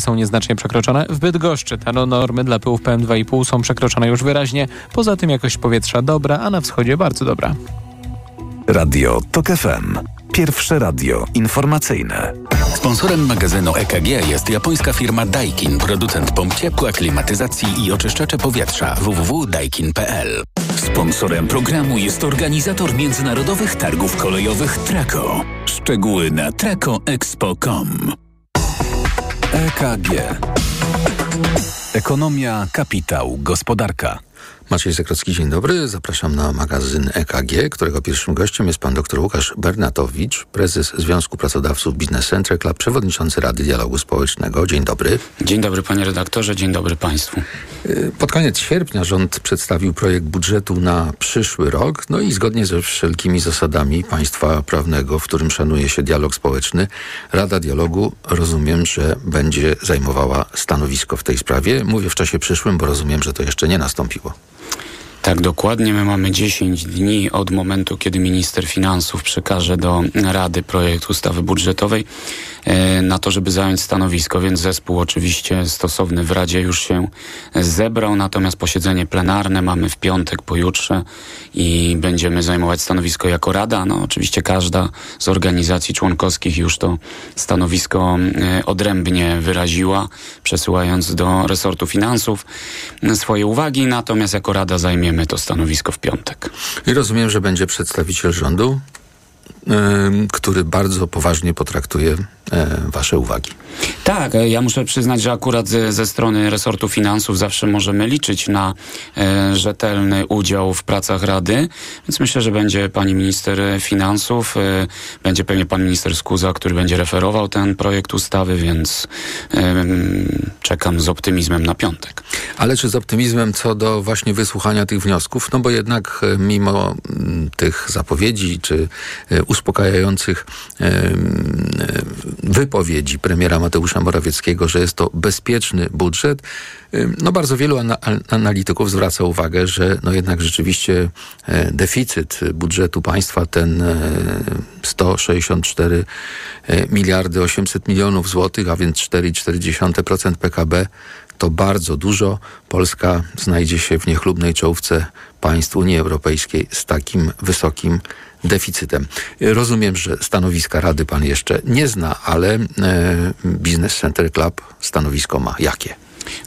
są nieznacznie przekroczone. W Bydgoszczy te normy dla pyłów PM2,5 są przekroczone już wyraźnie. Poza tym jakość powietrza dobra, a na wschodzie bardzo dobra. Radio TOK FM. Pierwsze radio informacyjne. Sponsorem magazynu EKG jest japońska firma Daikin, producent pomp ciepła, klimatyzacji i oczyszczacze powietrza www.daikin.pl. Sponsorem programu jest organizator międzynarodowych targów kolejowych Traco. Szczegóły na tracoexpo.com. EKG. Ekonomia, kapitał, gospodarka. Maciej Zakrocki, dzień dobry. Zapraszam na magazyn EKG, którego pierwszym gościem jest pan dr Łukasz Bernatowicz, prezes Związku Pracodawców Business Center Club, przewodniczący Rady Dialogu Społecznego. Dzień dobry. Dzień dobry panie redaktorze, dzień dobry państwu. Y, pod koniec sierpnia rząd przedstawił projekt budżetu na przyszły rok, no i zgodnie ze wszelkimi zasadami państwa prawnego, w którym szanuje się dialog społeczny, Rada Dialogu rozumiem, że będzie zajmowała stanowisko w tej sprawie. Mówię w czasie przyszłym, bo rozumiem, że to jeszcze nie nastąpiło. Tak, dokładnie. My mamy 10 dni od momentu, kiedy minister finansów przekaże do Rady projekt ustawy budżetowej e, na to, żeby zająć stanowisko, więc zespół oczywiście stosowny w Radzie już się zebrał, natomiast posiedzenie plenarne mamy w piątek, pojutrze i będziemy zajmować stanowisko jako Rada. No oczywiście każda z organizacji członkowskich już to stanowisko e, odrębnie wyraziła, przesyłając do resortu finansów swoje uwagi, natomiast jako Rada zajmiemy to stanowisko w piątek. I rozumiem, że będzie przedstawiciel rządu, który bardzo poważnie potraktuje Wasze uwagi. Tak, e, ja muszę przyznać, że akurat ze, ze strony resortu finansów zawsze możemy liczyć na e, rzetelny udział w pracach Rady, więc myślę, że będzie pani minister finansów, e, będzie pewnie pan minister Skuza, który będzie referował ten projekt ustawy, więc e, czekam z optymizmem na piątek. Ale czy z optymizmem co do właśnie wysłuchania tych wniosków? No bo jednak e, mimo tych zapowiedzi czy e, uspokajających e, wypowiedzi premiera Mateusza Morawieckiego, że jest to bezpieczny budżet, no bardzo wielu ana analityków zwraca uwagę, że no jednak rzeczywiście deficyt budżetu państwa, ten 164 miliardy 800 milionów złotych, a więc 4,4% PKB, to bardzo dużo. Polska znajdzie się w niechlubnej czołówce państw Unii Europejskiej z takim wysokim deficytem. Rozumiem, że stanowiska Rady pan jeszcze nie zna, ale e, Business Center Club stanowisko ma. Jakie?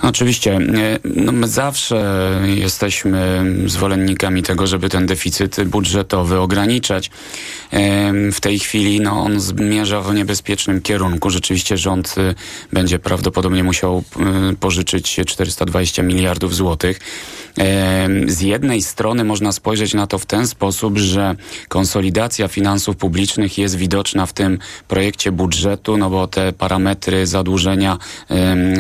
Oczywiście. No my zawsze jesteśmy zwolennikami tego, żeby ten deficyt budżetowy ograniczać. W tej chwili no, on zmierza w niebezpiecznym kierunku. Rzeczywiście rząd będzie prawdopodobnie musiał pożyczyć 420 miliardów złotych. Z jednej strony można spojrzeć na to w ten sposób, że konsolidacja finansów publicznych jest widoczna w tym projekcie budżetu, no bo te parametry zadłużenia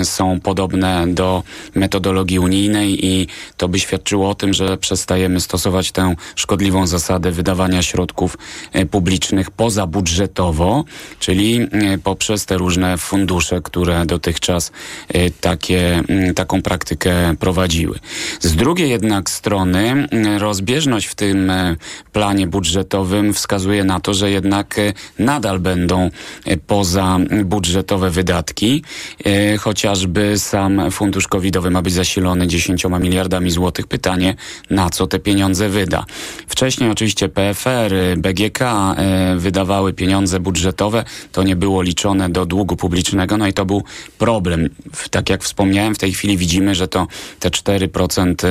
są podobne do metodologii unijnej i to by świadczyło o tym, że przestajemy stosować tę szkodliwą zasadę wydawania środków e, publicznych pozabudżetowo, czyli e, poprzez te różne fundusze, które dotychczas e, takie, taką praktykę prowadziły. Z drugiej jednak strony rozbieżność w tym planie budżetowym wskazuje na to, że jednak nadal będą pozabudżetowe wydatki, chociażby sam fundusz covidowy ma być zasilony 10 miliardami złotych. Pytanie, na co te pieniądze wyda? Wcześniej oczywiście PFR, BGK e, wydawały pieniądze budżetowe. To nie było liczone do długu publicznego, no i to był problem. Tak jak wspomniałem, w tej chwili widzimy, że to te 4%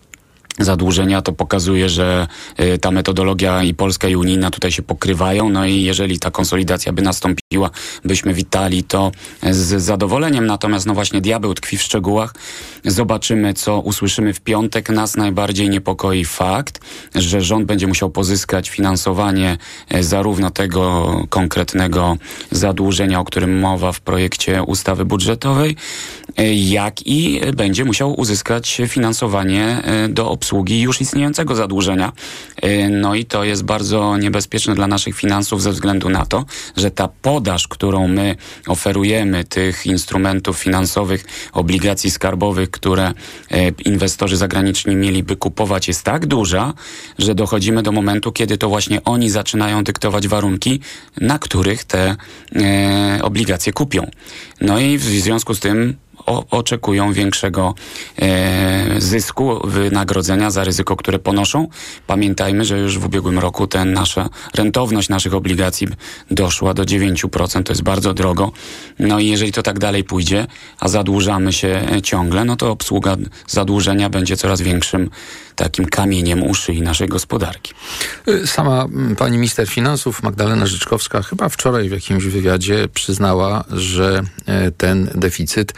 zadłużenia, to pokazuje, że y, ta metodologia i polska i unijna tutaj się pokrywają, no i jeżeli ta konsolidacja by nastąpiła, byśmy witali to z zadowoleniem, natomiast no właśnie diabeł tkwi w szczegółach. Zobaczymy, co usłyszymy w piątek. Nas najbardziej niepokoi fakt, że rząd będzie musiał pozyskać finansowanie y, zarówno tego konkretnego zadłużenia, o którym mowa w projekcie ustawy budżetowej, y, jak i będzie musiał uzyskać finansowanie do obsługi już istniejącego zadłużenia. No i to jest bardzo niebezpieczne dla naszych finansów ze względu na to, że ta podaż, którą my oferujemy tych instrumentów finansowych, obligacji skarbowych, które inwestorzy zagraniczni mieliby kupować jest tak duża, że dochodzimy do momentu, kiedy to właśnie oni zaczynają dyktować warunki, na których te e, obligacje kupią. No i w związku z tym o, oczekują większego e, zysku, wynagrodzenia za ryzyko, które ponoszą. Pamiętajmy, że już w ubiegłym roku ten nasza rentowność naszych obligacji doszła do 9%, to jest bardzo drogo. No i jeżeli to tak dalej pójdzie, a zadłużamy się ciągle, no to obsługa zadłużenia będzie coraz większym takim kamieniem u szyi naszej gospodarki. Sama pani minister finansów Magdalena Życzkowska chyba wczoraj w jakimś wywiadzie przyznała, że e, ten deficyt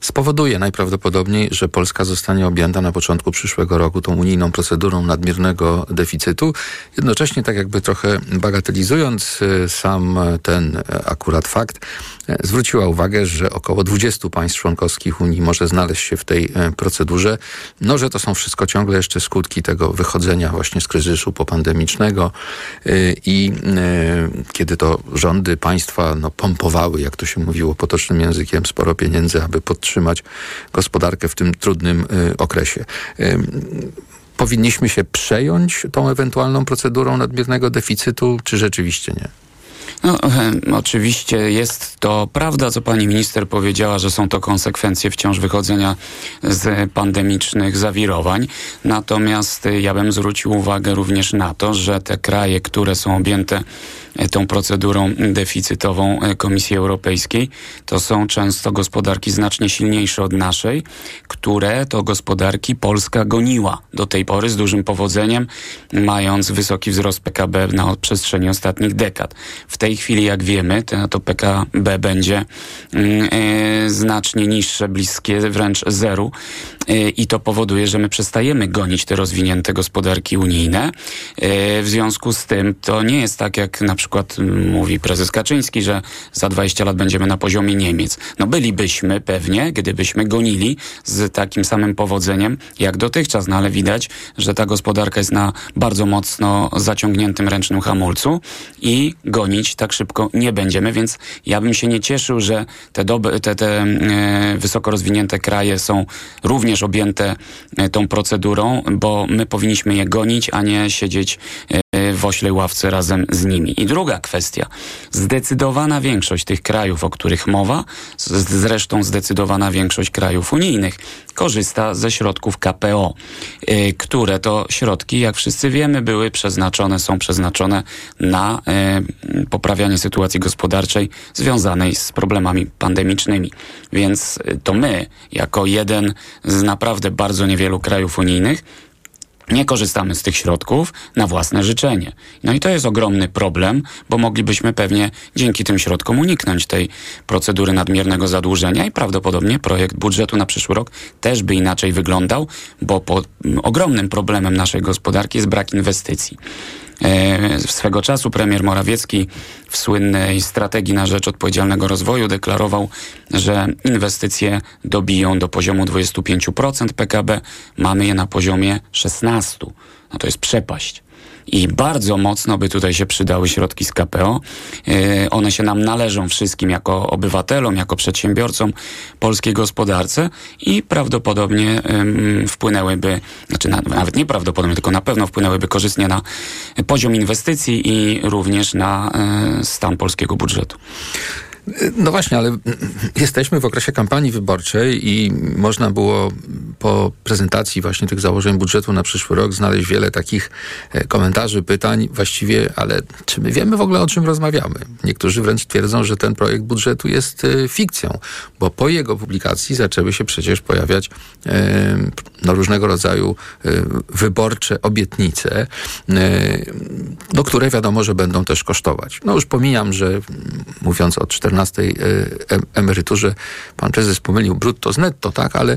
spowoduje najprawdopodobniej, że Polska zostanie objęta na początku przyszłego roku tą unijną procedurą nadmiernego deficytu. Jednocześnie tak jakby trochę bagatelizując e, sam ten e, akurat fakt, zwróciła uwagę, że około 20 państw członkowskich Unii może znaleźć się w tej procedurze. No, że to są wszystko ciągle jeszcze skutki tego wychodzenia właśnie z kryzysu popandemicznego y, i y, kiedy to rządy państwa no, pompowały, jak to się mówiło potocznym językiem, sporo pieniędzy, aby podtrzymać gospodarkę w tym trudnym okresie powinniśmy się przejąć tą ewentualną procedurą nadmiernego deficytu, czy rzeczywiście nie? No, oczywiście jest to prawda, co pani minister powiedziała, że są to konsekwencje wciąż wychodzenia z pandemicznych zawirowań. Natomiast ja bym zwrócił uwagę również na to, że te kraje, które są objęte tą procedurą deficytową e, Komisji Europejskiej. To są często gospodarki znacznie silniejsze od naszej, które to gospodarki Polska goniła do tej pory z dużym powodzeniem, mając wysoki wzrost PKB na przestrzeni ostatnich dekad. W tej chwili, jak wiemy, to, PKB będzie mm, e, znacznie niższe, bliskie wręcz zeru i to powoduje, że my przestajemy gonić te rozwinięte gospodarki unijne. E, w związku z tym to nie jest tak, jak na przykład przykład mówi prezes Kaczyński, że za 20 lat będziemy na poziomie Niemiec. No bylibyśmy pewnie, gdybyśmy gonili z takim samym powodzeniem jak dotychczas, no ale widać, że ta gospodarka jest na bardzo mocno zaciągniętym ręcznym hamulcu i gonić tak szybko nie będziemy, więc ja bym się nie cieszył, że te, doby, te, te e, wysoko rozwinięte kraje są również objęte e, tą procedurą, bo my powinniśmy je gonić, a nie siedzieć e, w oślej ławce razem z nimi. I druga kwestia. Zdecydowana większość tych krajów, o których mowa, zresztą zdecydowana większość krajów unijnych, korzysta ze środków KPO, y, które to środki, jak wszyscy wiemy, były przeznaczone, są przeznaczone na y, poprawianie sytuacji gospodarczej związanej z problemami pandemicznymi. Więc to my, jako jeden z naprawdę bardzo niewielu krajów unijnych, nie korzystamy z tych środków na własne życzenie. No i to jest ogromny problem, bo moglibyśmy pewnie dzięki tym środkom uniknąć tej procedury nadmiernego zadłużenia i prawdopodobnie projekt budżetu na przyszły rok też by inaczej wyglądał, bo ogromnym problemem naszej gospodarki jest brak inwestycji. E, swego czasu premier Morawiecki w słynnej strategii na rzecz odpowiedzialnego rozwoju deklarował, że inwestycje dobiją do poziomu 25% PKB. Mamy je na poziomie 16%. No to jest przepaść i bardzo mocno by tutaj się przydały środki z KPO. E, one się nam należą wszystkim jako obywatelom, jako przedsiębiorcom polskiej gospodarce i prawdopodobnie wpłynęłyby, znaczy nawet nieprawdopodobnie, tylko na pewno wpłynęłyby korzystnie na poziom inwestycji i również na e, stan polskiego budżetu. No właśnie, ale jesteśmy w okresie kampanii wyborczej i można było po prezentacji właśnie tych założeń budżetu na przyszły rok znaleźć wiele takich e, komentarzy, pytań właściwie, ale czy my wiemy w ogóle o czym rozmawiamy? Niektórzy wręcz twierdzą, że ten projekt budżetu jest e, fikcją, bo po jego publikacji zaczęły się przecież pojawiać e, no, różnego rodzaju wyborcze obietnice, no, które wiadomo, że będą też kosztować. No już pomijam, że mówiąc o 14 emeryturze, pan prezes pomylił brutto z netto, tak, ale,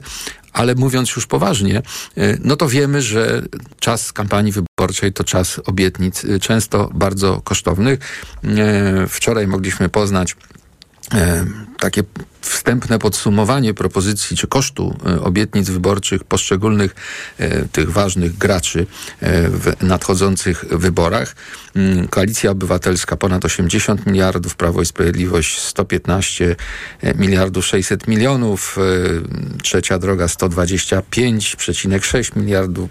ale mówiąc już poważnie, e, no to wiemy, że czas kampanii wyborczej to czas obietnic, e, często bardzo kosztownych. E, wczoraj mogliśmy poznać takie wstępne podsumowanie propozycji czy kosztu e, obietnic wyborczych poszczególnych e, tych ważnych graczy e, w nadchodzących wyborach. Mm, Koalicja Obywatelska ponad 80 miliardów, Prawo i Sprawiedliwość 115 miliardów 600 milionów, Trzecia Droga 125,6 miliardów,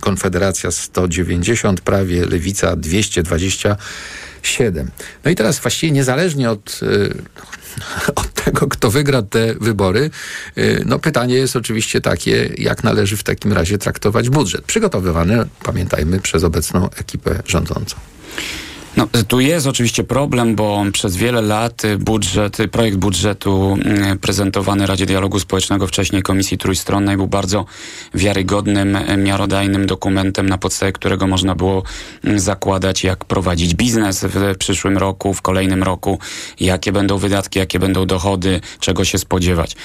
Konfederacja 190 prawie, Lewica 227. No i teraz właściwie niezależnie od od tego, kto wygra te wybory, y, no pytanie jest oczywiście takie, jak należy w takim razie traktować budżet. Przygotowywany, pamiętajmy, przez obecną ekipę rządzącą. No, tu jest oczywiście problem, bo przez wiele lat budżet, projekt budżetu mm, prezentowany Radzie Dialogu Społecznego, wcześniej Komisji Trójstronnej, był bardzo wiarygodnym, miarodajnym dokumentem, na podstawie którego można było zakładać, jak prowadzić biznes w przyszłym roku, w kolejnym roku, jakie będą wydatki, jakie będą dochody, czego się spodziewać.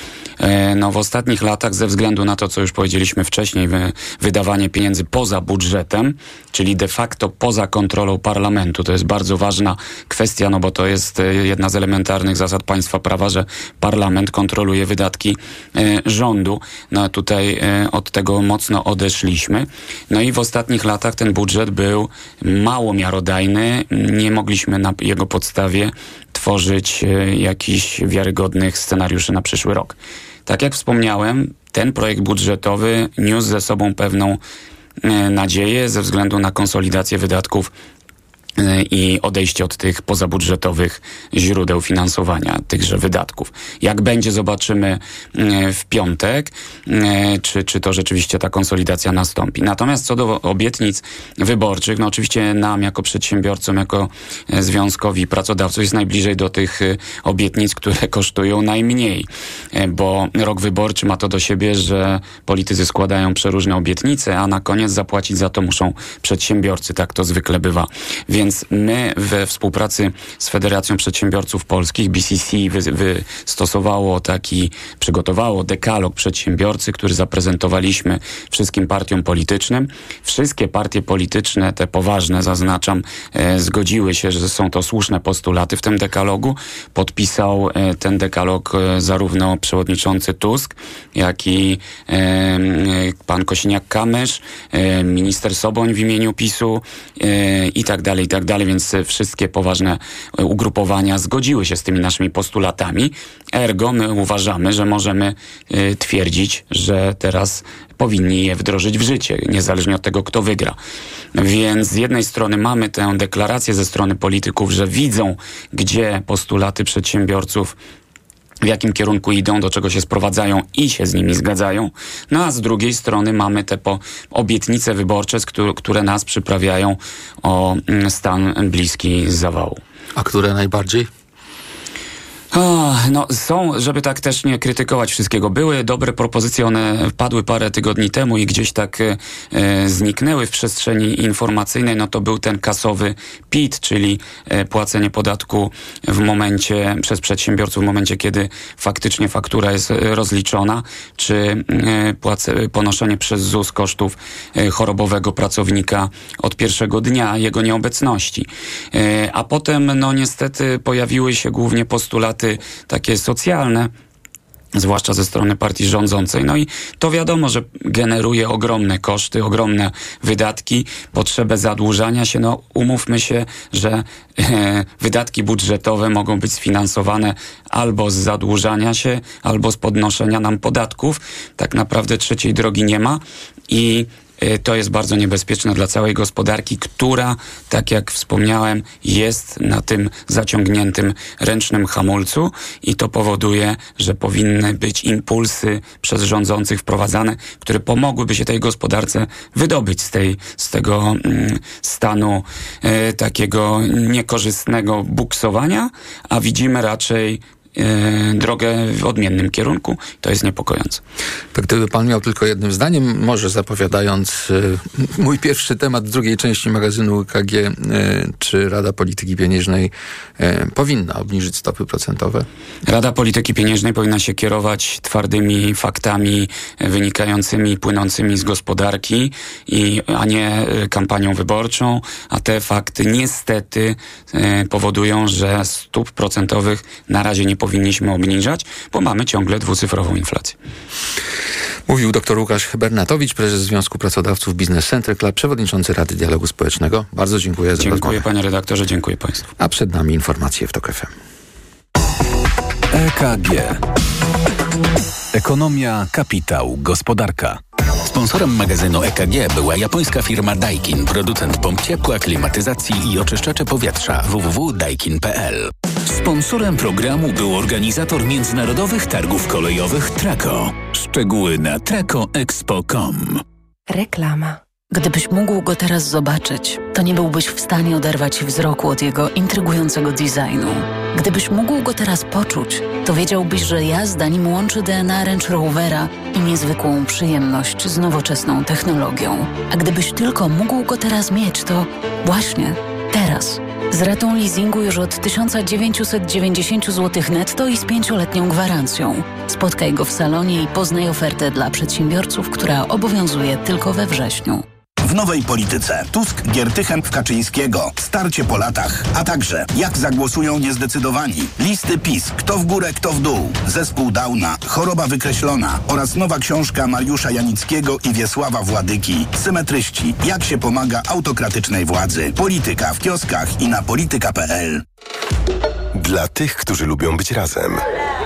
No, w ostatnich latach, ze względu na to, co już powiedzieliśmy wcześniej, wydawanie pieniędzy poza budżetem, czyli de facto poza kontrolą parlamentu, to jest jest bardzo ważna kwestia, no bo to jest e, jedna z elementarnych zasad państwa prawa, że parlament kontroluje wydatki e, rządu. No tutaj e, od tego mocno odeszliśmy. No i w ostatnich latach ten budżet był mało miarodajny. Nie mogliśmy na jego podstawie tworzyć jakichś wiarygodnych scenariuszy na przyszły rok. Tak jak wspomniałem, ten projekt budżetowy niósł ze sobą pewną nadzieję ze względu na konsolidację wydatków i odejście od tych pozabudżetowych źródeł finansowania tychże wydatków. Jak będzie, zobaczymy e, w piątek, e, czy, czy to rzeczywiście ta konsolidacja nastąpi. Natomiast co do obietnic wyborczych, no oczywiście nam jako przedsiębiorcom, jako e, związkowi pracodawców jest najbliżej do tych obietnic, które kosztują najmniej, bo rok wyborczy ma to do siebie, że politycy składają przeróżne obietnice, a na koniec zapłacić za to muszą przedsiębiorcy. Tak to zwykle bywa. Więc więc my we współpracy z Federacją Przedsiębiorców Polskich, BCC, wystosowało taki, przygotowało dekalog przedsiębiorcy, który zaprezentowaliśmy wszystkim partiom politycznym. Wszystkie partie polityczne, te poważne zaznaczam, e, zgodziły się, że są to słuszne postulaty w tym dekalogu. Podpisał e, ten dekalog e, zarówno przewodniczący Tusk, jak i e, e pan Kosiniak-Kamysz, e, minister Soboń w imieniu PiSu i tak dalej, tak dalej, więc wszystkie poważne e, ugrupowania zgodziły się z tymi naszymi postulatami. Ergo my uważamy, że możemy y, twierdzić, że teraz powinni je wdrożyć w życie, niezależnie od tego, kto wygra. Więc z jednej strony mamy tę deklarację ze strony polityków, że widzą, gdzie postulaty przedsiębiorców w jakim kierunku idą, do czego się sprowadzają i się z nimi zgadzają. No a z drugiej strony mamy te po obietnice wyborcze, które nas przyprawiają o mm, stan bliski zawału. A które najbardziej? O, no są, żeby tak też nie krytykować wszystkiego. Były dobre propozycje, one padły parę tygodni temu i gdzieś tak e, e zniknęły w przestrzeni informacyjnej. No to był ten kasowy PIT, czyli e, płacenie podatku w momencie, przez przedsiębiorców w momencie, kiedy faktycznie faktura jest e, rozliczona, czy e, płace, ponoszenie przez ZUS kosztów e, chorobowego pracownika od pierwszego dnia jego nieobecności. A potem, no niestety pojawiły się głównie postulaty takie socjalne, zwłaszcza ze strony partii rządzącej. No i to wiadomo, że generuje ogromne koszty, ogromne wydatki, potrzebę zadłużania się. No umówmy się, że e, wydatki budżetowe mogą być sfinansowane albo z zadłużania się, albo z podnoszenia nam podatków. Tak naprawdę trzeciej drogi nie ma i to jest bardzo niebezpieczne dla całej gospodarki, która, tak jak wspomniałem, jest na tym zaciągniętym ręcznym hamulcu i to powoduje, że powinny być impulsy przez rządzących wprowadzane, które pomogłyby się tej gospodarce wydobyć z, tej, z tego mm, stanu e, takiego niekorzystnego buksowania, a widzimy raczej drogę w odmiennym kierunku. To jest niepokojące. To gdyby pan miał tylko jednym zdaniem, może zapowiadając y, mój pierwszy temat drugiej części magazynu KG, y, czy Rada Polityki Pieniężnej powinna obniżyć stopy procentowe? Rada Polityki Pieniężnej powinna się kierować twardymi faktami wynikającymi, płynącymi z gospodarki, i, a nie kampanią wyborczą, a te fakty niestety powodują, że stóp procentowych na razie nie powinniśmy obniżać, bo mamy ciągle dwucyfrową inflację. Mówił dr Łukasz Bernatowicz, prezes Związku Pracodawców Business Center Club, przewodniczący Rady Dialogu Społecznego. Bardzo dziękuję za Dziękuję rozmowę. panie redaktorze, dziękuję państwu. A przed nami informacje w TOK FM. EKG. Ekonomia, kapitał, gospodarka. Sponsorem magazynu EKG była japońska firma Daikin, producent pomp ciepła, klimatyzacji i oczyszczacze powietrza www.daikin.pl. Sponsorem programu był organizator międzynarodowych targów kolejowych Traco. Szczegóły na tracoexpo.com. Reklama. Gdybyś mógł go teraz zobaczyć, to nie byłbyś w stanie oderwać wzroku od jego intrygującego designu. Gdybyś mógł go teraz poczuć, to wiedziałbyś, że jazda nim łączy DNA Range Rovera i niezwykłą przyjemność z nowoczesną technologią. A gdybyś tylko mógł go teraz mieć, to właśnie teraz. Z ratą leasingu już od 1990 zł netto i z pięcioletnią gwarancją. Spotkaj go w salonie i poznaj ofertę dla przedsiębiorców, która obowiązuje tylko we wrześniu. W nowej polityce. Tusk, Giertychen, Kaczyńskiego, starcie po latach, a także jak zagłosują niezdecydowani, listy PiS, kto w górę, kto w dół, zespół Dauna, choroba wykreślona. Oraz nowa książka Mariusza Janickiego i Wiesława Władyki, symetryści, jak się pomaga autokratycznej władzy. Polityka w kioskach i na polityka.pl. Dla tych, którzy lubią być razem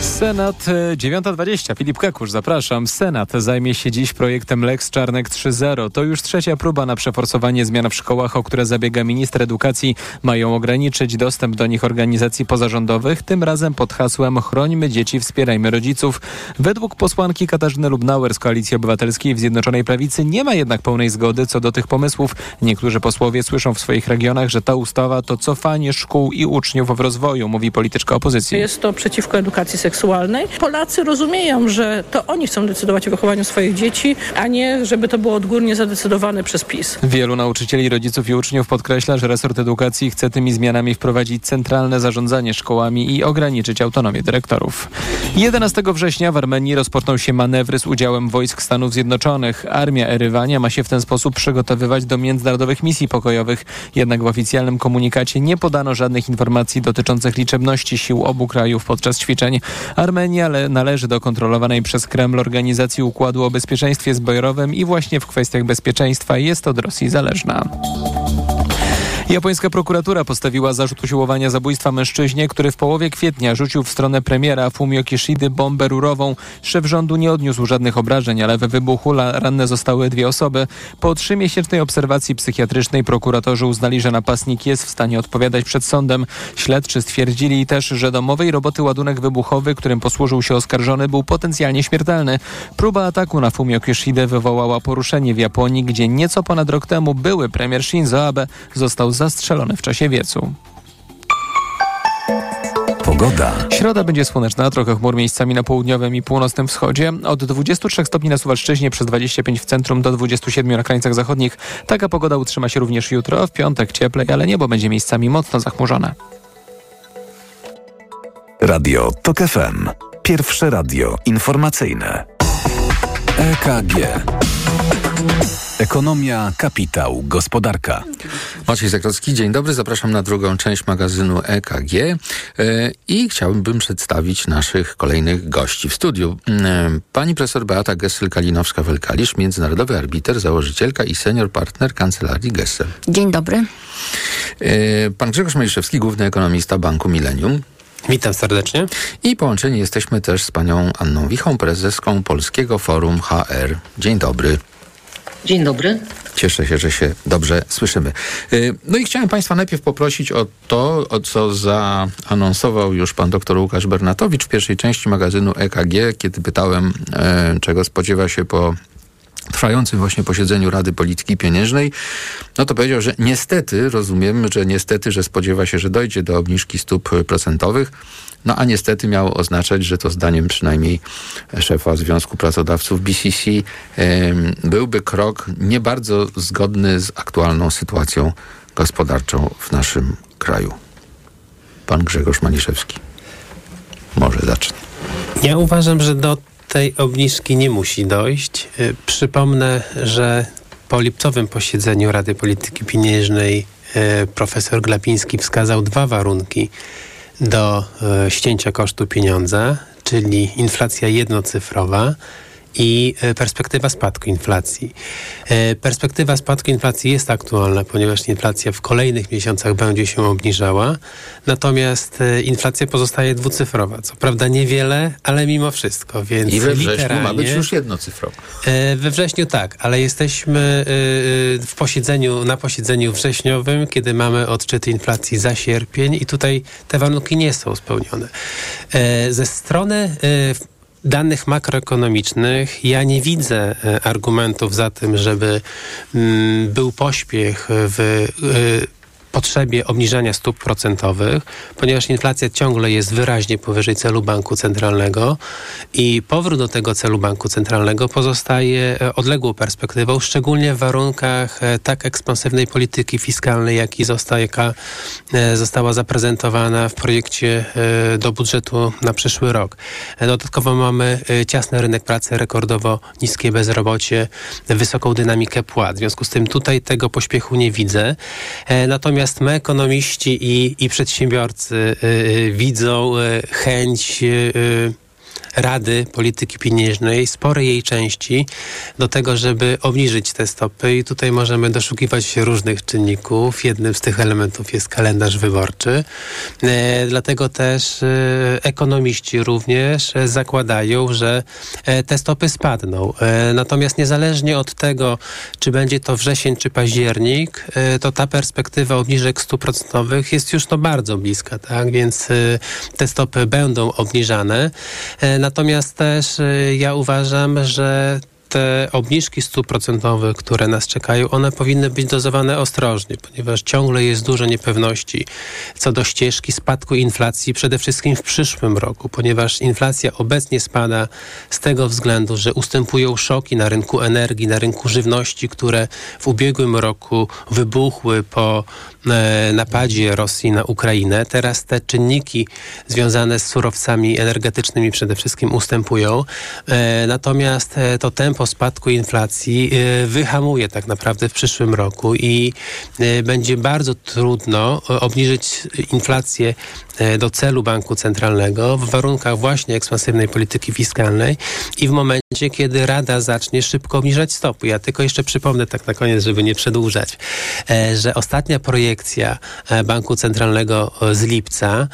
Senat e, 9.20. Filip Kakusz, zapraszam. Senat zajmie się dziś projektem Lex Czarnek 3.0. To już trzecia próba na przeforsowanie zmian w szkołach, o które zabiega minister edukacji. Mają ograniczyć dostęp do nich organizacji pozarządowych, tym razem pod hasłem Chrońmy dzieci, wspierajmy rodziców. Według posłanki Katarzyny Lubnauer z Koalicji Obywatelskiej w Zjednoczonej Prawicy nie ma jednak pełnej zgody co do tych pomysłów. Niektórzy posłowie słyszą w swoich regionach, że ta ustawa to cofanie szkół i uczniów w rozwoju, mówi polityczka opozycji. Jest to przeciwko edukacji seksualnej. Polacy rozumieją, że to oni chcą decydować o wychowaniu swoich dzieci, a nie żeby to było odgórnie zadecydowane przez PiS. Wielu nauczycieli, rodziców i uczniów podkreśla, że resort edukacji chce tymi zmianami wprowadzić centralne zarządzanie szkołami i ograniczyć autonomię dyrektorów. 11 września w Armenii rozpoczną się manewry z udziałem wojsk Stanów Zjednoczonych. Armia Erywania ma się w ten sposób przygotowywać do międzynarodowych misji pokojowych. Jednak w oficjalnym komunikacie nie podano żadnych informacji dotyczących liczebności sił obu krajów podczas ćwiczeń. Armenia le- należy do kontrolowanej przez Kreml organizacji Układu o Bezpieczeństwie Zbrojowym i właśnie w kwestiach bezpieczeństwa jest od Rosji zależna. Japońska prokuratura postawiła zarzut usiłowania zabójstwa mężczyźnie, który w połowie kwietnia rzucił w stronę premiera Fumio Kishidy bombę rurową. Szef rządu nie odniósł żadnych obrażeń, ale we wybuchu ranne zostały dwie osoby. Po trzymiesięcznej obserwacji psychiatrycznej prokuratorzy uznali, że napastnik jest w stanie odpowiadać przed sądem. Śledczy stwierdzili też, że domowej roboty ładunek wybuchowy, którym posłużył się oskarżony, był potencjalnie śmiertelny. Próba ataku na Fumio Kishidę wywołała poruszenie w Japonii, gdzie nieco ponad rok temu były premier Shinzo Abe został zastrzelony w czasie wiecu. Pogoda. Środa będzie słoneczna, trochę chmur miejscami na południowym i północnym wschodzie. Od 23 stopni na Suwalszczyźnie, przez 25 w centrum do 27 na krańcach zachodnich. Taka pogoda utrzyma się również jutro. W piątek cieplej, ale niebo będzie miejscami mocno zachmurzone. Radio TOK FM. Pierwsze radio informacyjne. EKG. Ekonomia, kapitał, gospodarka. Maciej Zakrocki, dzień dobry. Zapraszam na drugą część magazynu EKG e, i chciałbym przedstawić naszych kolejnych gości w studiu. E, pani profesor Beata Gessel-Kalinowska-Welkalisz, międzynarodowy arbiter, założycielka i senior partner kancelarii Gessel. Dzień dobry. E, pan Grzegorz Maliszewski, główny ekonomista Banku Millennium. Witam serdecznie. I połączeni jesteśmy też z panią Anną Wichą, prezeską Polskiego Forum HR. Dzień dobry. Dzień dobry. Cieszę się, że się dobrze słyszymy. Y, no i chciałem Państwa najpierw poprosić o to, o co zaanonsował już pan dr Łukasz Bernatowicz w pierwszej części magazynu EKG, kiedy pytałem, e, czego spodziewa się po trwającym właśnie posiedzeniu Rady Polityki Pieniężnej, no to powiedział, że niestety, rozumiem, że niestety, że spodziewa się, że dojdzie do obniżki stóp procentowych, no a niestety miało oznaczać, że to zdaniem przynajmniej szefa Związku Pracodawców BCC byłby krok nie bardzo zgodny z aktualną sytuacją gospodarczą w naszym kraju. Pan Grzegorz Maliszewski. Może zacznę. Ja uważam, że do tej obniżki nie musi dojść. Y, przypomnę, że po lipcowym posiedzeniu Rady Polityki Pieniężnej y, profesor Glapiński wskazał dwa warunki do y, ścięcia kosztu pieniądza, czyli inflacja jednocyfrowa i e, perspektywa spadku inflacji. E, perspektywa spadku inflacji jest aktualna, ponieważ inflacja w kolejnych miesiącach będzie się obniżała, natomiast e, inflacja pozostaje dwucyfrowa. Co prawda niewiele, ale mimo wszystko. Więc I we wrześniu ma być już jednocyfrowa. We wrześniu tak, ale jesteśmy w posiedzeniu, na posiedzeniu wrześniowym, kiedy mamy odczyty inflacji za sierpień i tutaj te warunki nie są spełnione. Ze strony danych makroekonomicznych. Ja nie widzę e, argumentów za tym, żeby mm, był pośpiech w e, potrzebie obniżania stóp procentowych, ponieważ inflacja ciągle jest wyraźnie powyżej celu banku centralnego i powrót do tego celu banku centralnego pozostaje e, odległą perspektywą, szczególnie w warunkach e, tak ekspansywnej polityki fiskalnej, jaki została, jaka e, została zaprezentowana w projekcie do budżetu na przyszły rok. Dodatkowo mamy ciasny rynek pracy, rekordowo niskie bezrobocie, wysoką dynamikę płat. W związku z tym tutaj tego pośpiechu nie widzę. Natomiast Natomiast my, ekonomiści i, i przedsiębiorcy, y, y, widzą y, chęć Rady Polityki Pieniężnej, sporej jej części, do tego, żeby obniżyć te stopy i tutaj możemy doszukiwać się różnych czynników. Jednym z tych elementów jest kalendarz wyborczy. E, dlatego też e, ekonomiści również zakładają, że e, te stopy spadną. E, natomiast niezależnie od tego, czy będzie to wrzesień czy październik, e, to ta perspektywa obniżek stóp procentowych jest już no bardzo bliska, tak? Więc e, te stopy będą obniżane. Natomiast też y, ja uważam, że te obniżki stóp procentowych, które nas czekają, one powinny być dozowane ostrożnie, ponieważ ciągle jest dużo niepewności co do ścieżki spadku inflacji, przede wszystkim w przyszłym roku, ponieważ inflacja obecnie spada z tego względu, że ustępują szoki na rynku energii, na rynku żywności, które w ubiegłym roku wybuchły po e, napadzie Rosji na Ukrainę. Teraz te czynniki związane z surowcami energetycznymi przede wszystkim ustępują. E, natomiast e, to tempo tempo spadku inflacji y, wyhamuje tak naprawdę w przyszłym roku i y, będzie bardzo trudno y, obniżyć inflację do celu banku centralnego w warunkach właśnie ekspansywnej polityki fiskalnej i w momencie, kiedy Rada zacznie szybko obniżać stopy. Ja tylko jeszcze przypomnę tak na koniec, żeby nie przedłużać, e, że ostatnia projekcja e, banku centralnego e, z lipca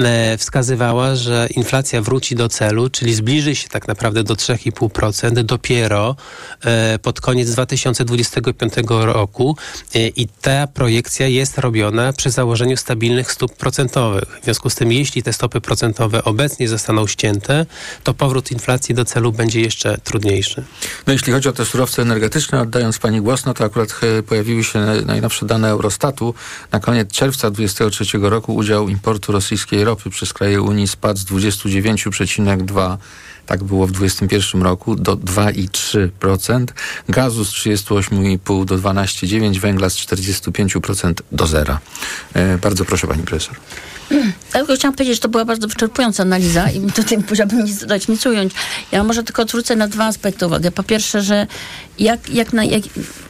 E, wskazywała, że inflacja wróci do celu, czyli zbliży się tak naprawdę do 3,5% dopiero e, pod koniec 2025 roku e, i ta projekcja jest robiona przy założeniu stabilnych stóp procentowych. Związku z tym, jeśli te stopy procentowe obecnie zostaną ścięte, to powrót inflacji do celu będzie jeszcze trudniejszy. No jeśli chodzi o te surowce energetyczne, oddając Pani głos, no to akurat pojawiły się najnowsze dane Eurostatu. Na koniec czerwca 2023 roku udział importu rosyjskiej ropy przez kraje Unii spadł z 29,2 tak było w 2021 roku, do 2,3%, gazu z 38,5 do 12,9, węgla z 45% do zera. E, bardzo proszę pani profesor. Ja tylko chciałam powiedzieć, że to była bardzo wyczerpująca analiza i tutaj musiałabym nic dodać, nic ująć. Ja może tylko zwrócę na dwa aspekty uwagę. Po pierwsze, że jak, jak, na, jak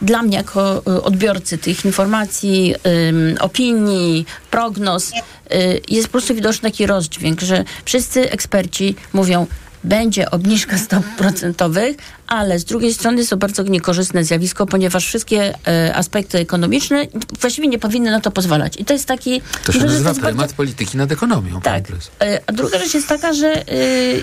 dla mnie jako y, odbiorcy tych informacji, ym, opinii, prognoz, y, jest po prostu widoczny taki rozdźwięk, że wszyscy eksperci mówią, będzie obniżka stop procentowych, ale z drugiej strony jest to bardzo niekorzystne zjawisko, ponieważ wszystkie e, aspekty ekonomiczne właściwie nie powinny na to pozwalać. I to jest taki... To się nazywa prymat bardzo- polityki nad ekonomią. tak. E, A druga rzecz jest taka, że e,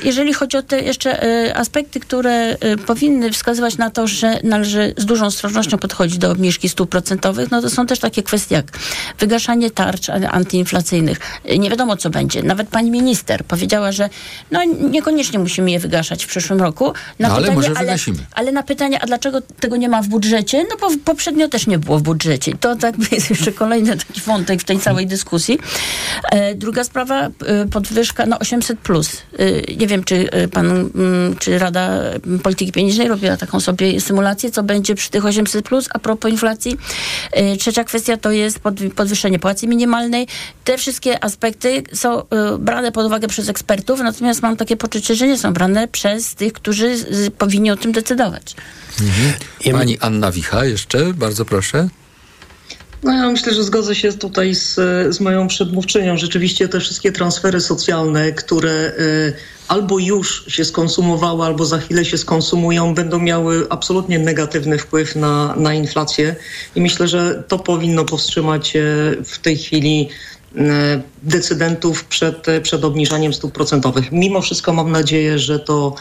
jeżeli chodzi o te jeszcze aspekty, które powinny wskazywać na to, że należy z dużą ostrożnością podchodzić do obniżki stóp procentowych, no to są też takie kwestie jak wygaszanie tarcz antyinflacyjnych. Nie wiadomo, co będzie. Nawet pani minister powiedziała, że no niekoniecznie musimy je wygaszać w przyszłym roku. No, ale może ale, wygasimy. ale na pytanie, a dlaczego tego nie ma w budżecie? No bo poprzednio też nie było w budżecie. To tak jest jeszcze kolejny taki wątek w tej całej dyskusji. E, druga sprawa, e, podwyżka no 800 plus. E, nie wiem, czy pan, mm, czy Rada Polityki Pieniężnej robiła taką sobie symulację, co będzie przy tych 800 plus a propos inflacji. Trzecia kwestia to jest podwyższenie płacy minimalnej. Te wszystkie aspekty są brane pod uwagę przez ekspertów, natomiast mam takie poczucie, że nie są brane przez tych, którzy powinni o tym decydować. Mhm. Pani Anna Wicha jeszcze, bardzo proszę. No ja myślę, że zgodzę się tutaj z, z moją przedmówczynią. Rzeczywiście te wszystkie transfery socjalne, które y, albo już się skonsumowały, albo za chwilę się skonsumują, będą miały absolutnie negatywny wpływ na, na inflację. I myślę, że to powinno powstrzymać e, w tej chwili e, decydentów przed, przed obniżaniem stóp procentowych. Mimo wszystko mam nadzieję, że to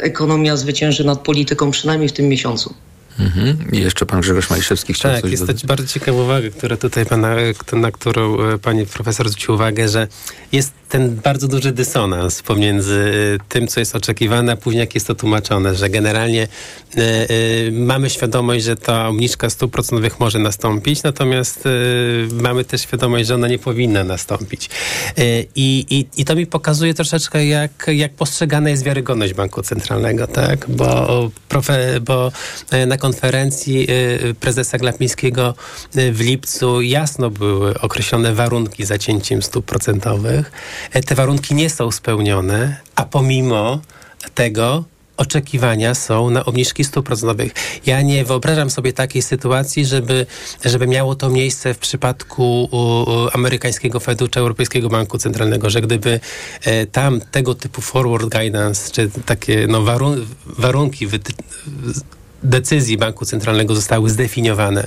ekonomia zwycięży nad polityką przynajmniej w tym miesiącu. Mhm. I jeszcze pan Grzegorz Majszewski chciał Tak, coś jest dodać. bardzo ciekawa uwaga, która tutaj pana, na którą e, pani profesor zwrócił uwagę, że jest ten bardzo duży dysonans pomiędzy e, tym, co jest oczekiwane, a później jak jest to tłumaczone, że generalnie e, e, mamy świadomość, że ta obniżka stóp procentowych może nastąpić, natomiast e, mamy też świadomość, że ona nie powinna nastąpić. I, i, to mi pokazuje troszeczkę, jak, jak postrzegana jest wiarygodność banku centralnego, tak? Bo, profe, bo na konferencji prezesa Glapińskiego w lipcu jasno były określone warunki zacięciem stóp procentowych. E, Te warunki nie są spełnione, a pomimo tego oczekiwania są na obniżki stóp procentowych. Ja nie wyobrażam sobie takiej sytuacji, żeby, żeby miało to miejsce w przypadku u, u amerykańskiego Fedu czy Europejskiego Banku Centralnego, że gdyby e, tam tego typu forward guidance, czy takie no, warun warunki wyty- decyzji Banku Centralnego zostały zdefiniowane,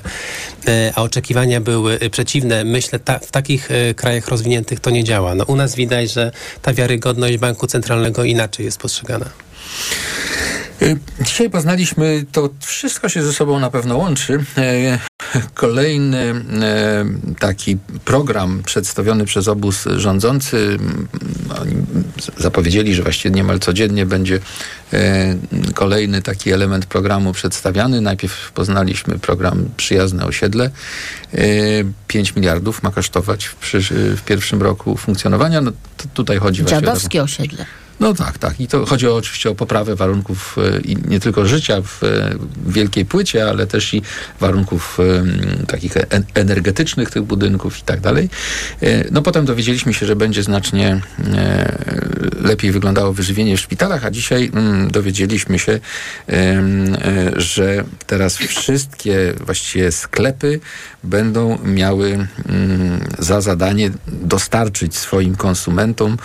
e, a oczekiwania były e, przeciwne. Myślę, ta, w takich e, krajach rozwiniętych to nie działa. No, u nas widać, że ta wiarygodność Banku Centralnego inaczej jest postrzegana. Y, Dzisiaj poznaliśmy, to wszystko się ze sobą na pewno łączy. E, Kolejny e, taki program przedstawiony przez obóz rządzący. m, Oni zapowiedzieli, że właściwie niemal codziennie będzie kolejny taki element programu przedstawiany. Najpierw poznaliśmy program Przyjazne Osiedle. E, 5 miliardów ma kosztować w, pierwszym roku funkcjonowania. No, tutaj chodzi właśnie o Dziadowskie osiedle. No tak, tak. I to chodzi oczywiście o poprawę warunków e, i nie tylko życia w e, wielkiej płycie, ale też i warunków e, takich en- energetycznych tych budynków i tak dalej. No potem dowiedzieliśmy się, że będzie znacznie lepiej wyglądało wyżywienie w szpitalach, a dzisiaj dowiedzieliśmy się, że teraz wszystkie właściwie sklepy będą miały za zadanie dostarczyć swoim konsumentom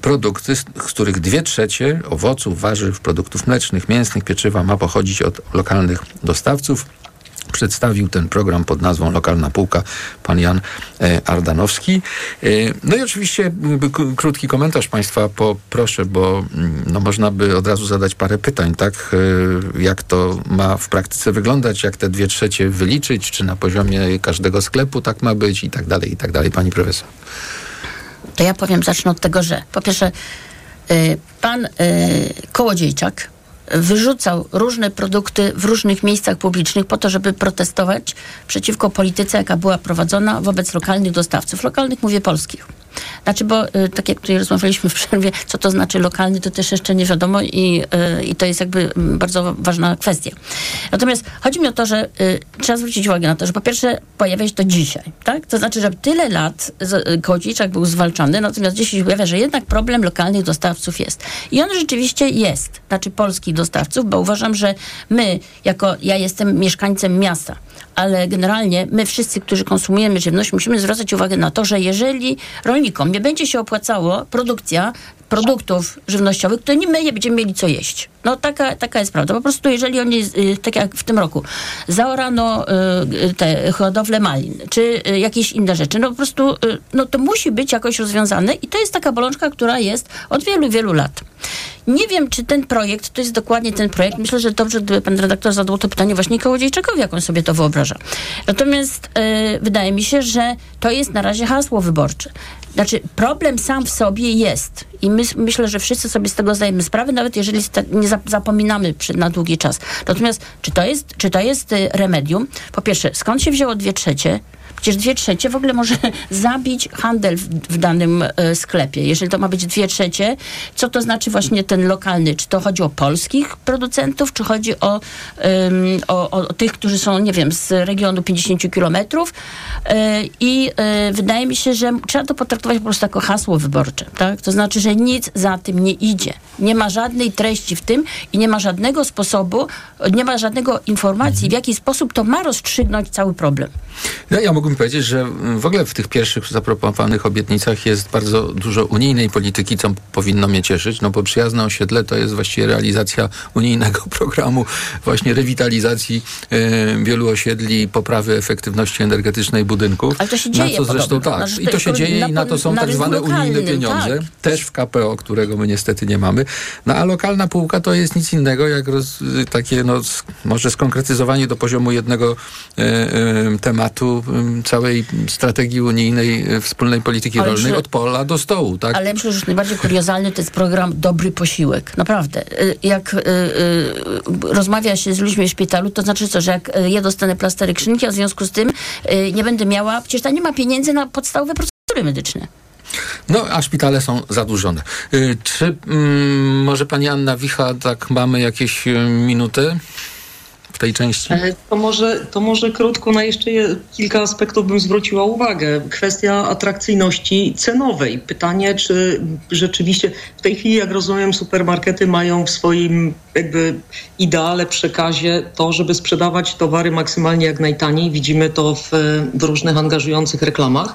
produkty, z z których dwie trzecie owoców, warzyw, produktów mlecznych, mięsnych, pieczywa ma pochodzić od lokalnych dostawców. Przedstawił ten program pod nazwą Lokalna Półka pan Jan e, Ardanowski. E, No i oczywiście krótki komentarz Państwa poproszę, bo mm, no, można by od razu zadać parę pytań, tak? E, Jak to ma w praktyce wyglądać, jak te dwie trzecie wyliczyć, czy na poziomie każdego sklepu tak ma być i tak dalej, i tak dalej, Pani Profesor. To ja powiem, zacznę od tego, że po pierwsze pan y, Kołodziejczak wyrzucał różne produkty w różnych miejscach publicznych po to, żeby protestować przeciwko polityce, jaka była prowadzona wobec lokalnych dostawców. Lokalnych mówię polskich. Znaczy, bo y, tak jak tutaj rozmawialiśmy w przerwie, co to znaczy lokalny, to też jeszcze nie wiadomo i, y, i to jest jakby bardzo ważna kwestia. Natomiast chodzi mi o to, że y, trzeba zwrócić uwagę na to, że po pierwsze pojawia się to dzisiaj, tak? To znaczy, że tyle lat Kołodziejczak był zwalczany, natomiast dzisiaj się pojawia, że jednak problem lokalnych dostawców jest. I on rzeczywiście jest, znaczy polskich dostawców, bo uważam, że my, jako ja jestem mieszkańcem miasta, ale generalnie my wszyscy, którzy konsumujemy żywność, musimy zwracać uwagę na to, że jeżeli rolnikom nie będzie się opłacało produkcja produktów żywnościowych, to nie my nie będziemy mieli co jeść. No taka, taka jest prawda. Po prostu jeżeli oni, y, tak jak w tym roku, zaorano y, te hodowle malin, czy y, jakieś inne rzeczy, no po prostu, y, no to musi być jakoś rozwiązane i to jest taka bolączka, która jest od wielu, wielu lat. Nie wiem, czy ten projekt, to jest dokładnie ten projekt. Myślę, że dobrze, gdyby pan redaktor zadał to pytanie właśnie Kołodziejczakowi, jak on sobie to wyobraża. Natomiast y, wydaje mi się, że to jest na razie hasło wyborcze. Znaczy, problem sam w sobie jest i my, myślę, że wszyscy sobie z tego zdajemy sprawę, nawet jeżeli nie zap- zapominamy przy, na długi czas. Natomiast, czy to jest, czy to jest y, remedium? Po pierwsze, skąd się wzięło dwie trzecie? Przecież dwie trzecie w ogóle może zabić handel w, w danym e, sklepie. Jeżeli to ma być dwie trzecie, co to znaczy właśnie ten lokalny? Czy to chodzi o polskich producentów, czy chodzi o, ym, o, o tych, którzy są, nie wiem, z regionu 50 kilometrów? E, I e, wydaje mi się, że trzeba to potraktować po prostu jako hasło wyborcze. Tak? To znaczy, że nic za tym nie idzie. Nie ma żadnej treści w tym i nie ma żadnego sposobu, nie ma żadnego informacji, w jaki sposób to ma rozstrzygnąć cały problem. Ja, ja mógłbym powiedzieć, że w ogóle w tych pierwszych zaproponowanych obietnicach jest bardzo dużo unijnej polityki, co powinno mnie cieszyć, no bo przyjazne osiedle to jest właściwie realizacja unijnego programu właśnie rewitalizacji e, wielu osiedli, poprawy efektywności energetycznej budynków. Ale to się na dzieje co zresztą podobno. tak. I to się dzieje na- i na to są na tak zwane unijne lokalnym, pieniądze, tak. też w KPO, którego my niestety nie mamy. No a lokalna półka to jest nic innego jak roz, takie no, może skonkretyzowanie do poziomu jednego e, e, tematu całej strategii unijnej e, wspólnej polityki Ale rolnej od pola do stołu, tak? Ale myślę, że najbardziej kuriozalny to jest program Dobry Posiłek. Naprawdę. Y, Jak y, y, rozmawia się z ludźmi w szpitalu, to znaczy co, że jak ja dostanę plasterek szynki, a w związku z tym y, nie będę miała, przecież tam nie ma pieniędzy na podstawowe procedury medyczne. No, a szpitale są zadłużone. Czy mm, może pani Anna Wicha, tak mamy jakieś minuty w tej części? E, To może, to może krótko na jeszcze je- kilka aspektów bym zwróciła uwagę. Kwestia atrakcyjności cenowej. Pytanie, czy rzeczywiście w tej chwili, jak rozumiem, supermarkety mają w swoim jakby ideale, przekazie to, żeby sprzedawać towary maksymalnie jak najtaniej. Widzimy to w, w różnych angażujących reklamach.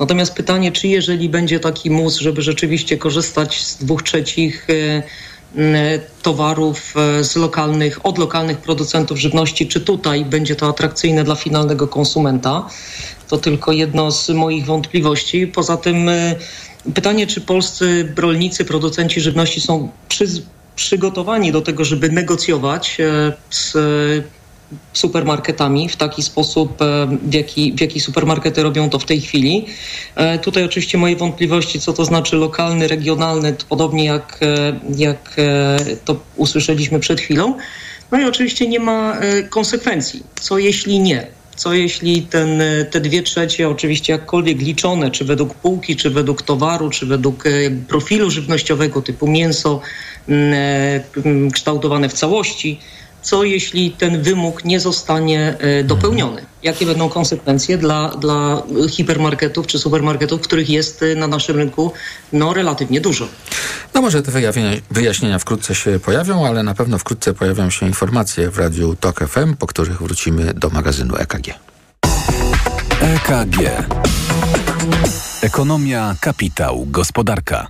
Natomiast pytanie, czy jeżeli będzie taki mus, żeby rzeczywiście korzystać z dwóch trzecich e, towarów e, z lokalnych, od lokalnych producentów żywności, czy tutaj będzie to atrakcyjne dla finalnego konsumenta. To tylko jedno z moich wątpliwości. Poza tym e, pytanie, czy polscy rolnicy, producenci żywności są przygotowani do tego, żeby negocjować e, z supermarketami w taki sposób, e, w jaki, w jaki supermarkety robią to w tej chwili. E, Tutaj oczywiście moje wątpliwości, co to znaczy lokalny, regionalny, podobnie jak, e, jak to usłyszeliśmy przed chwilą. No i oczywiście nie ma konsekwencji. Co jeśli nie? Co jeśli ten, te dwie trzecie, oczywiście jakkolwiek liczone, czy według półki, czy według towaru, czy według profilu żywnościowego typu mięso m, e, m, kształtowane w całości, co jeśli ten wymóg nie zostanie e, dopełniony? Jakie będą konsekwencje dla, dla hipermarketów czy supermarketów, których jest e, na naszym rynku no, relatywnie dużo? No może te wyjawienia, wyjaśnienia wkrótce się pojawią, ale na pewno wkrótce pojawią się informacje w Radiu TOK FM, po których wrócimy do magazynu EKG. EKG. Ekonomia, kapitał, gospodarka.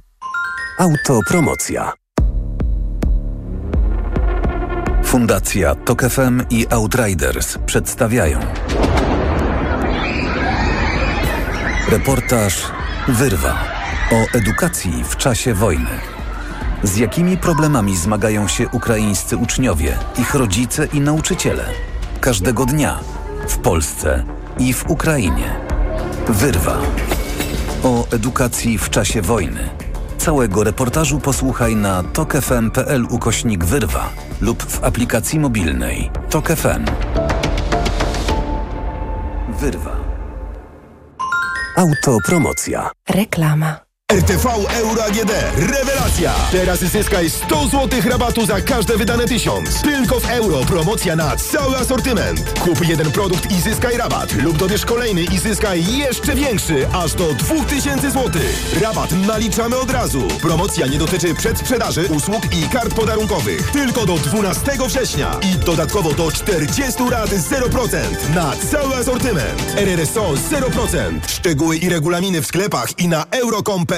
Autopromocja. Fundacja TOK FM i Outriders przedstawiają Reportaż Wyrwa o edukacji w czasie wojny. Z jakimi problemami zmagają się ukraińscy uczniowie, ich rodzice i nauczyciele? Każdego dnia w Polsce i w Ukrainie. Wyrwa o edukacji w czasie wojny. Całego reportażu posłuchaj na tokefm.pl ukośnik wyrwa lub w aplikacji mobilnej Tok FM. Wyrwa. Autopromocja. Reklama. RTV Euro AGD. Rewelacja! Teraz zyskaj 100 zł rabatu za każde wydane 1000. Tylko w euro. Promocja na cały asortyment. Kup jeden produkt i zyskaj rabat. Lub dobierz kolejny i zyskaj jeszcze większy. Aż do 2000 zł. Rabat naliczamy od razu. Promocja nie dotyczy przedsprzedaży, usług i kart podarunkowych. Tylko do 12 września. I dodatkowo do 40 rat 0% na cały asortyment. RRSO 0%. Szczegóły i regulaminy w sklepach i na euro.com.pl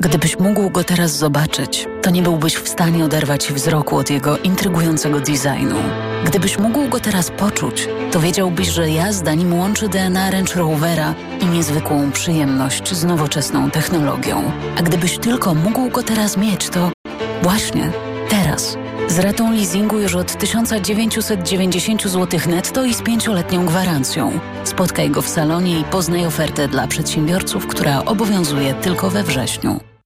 Gdybyś mógł go teraz zobaczyć, to nie byłbyś w stanie oderwać wzroku od jego intrygującego designu. Gdybyś mógł go teraz poczuć, to wiedziałbyś, że jazda nim łączy DNA Range Rovera i niezwykłą przyjemność z nowoczesną technologią. A gdybyś tylko mógł go teraz mieć, to właśnie teraz. Z ratą leasingu już od 1990 zł netto i z pięcioletnią gwarancją. Spotkaj go w salonie i poznaj ofertę dla przedsiębiorców, która obowiązuje tylko we wrześniu.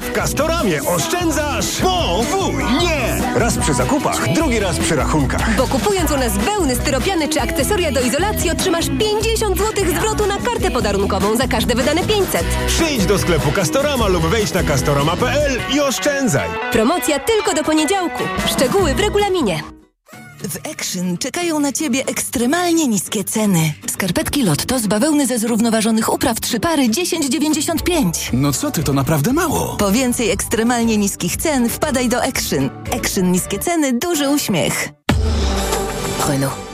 W Castoramie oszczędzasz! Nie! Raz przy zakupach, drugi raz przy rachunkach. Bo kupując u nas wełny, styropiany czy akcesoria do izolacji otrzymasz 50 zł zwrotu na kartę podarunkową za każde wydane 500. Przyjdź do sklepu Castorama lub wejdź na castorama.pl i oszczędzaj. Promocja tylko do poniedziałku. Szczegóły w regulaminie. W Action czekają na Ciebie ekstremalnie niskie ceny. Skarpetki Lotto z bawełny ze zrównoważonych upraw 3 pary 10,95. No co ty, to naprawdę mało. Po więcej ekstremalnie niskich cen wpadaj do Action. Action niskie ceny, duży uśmiech. Renault.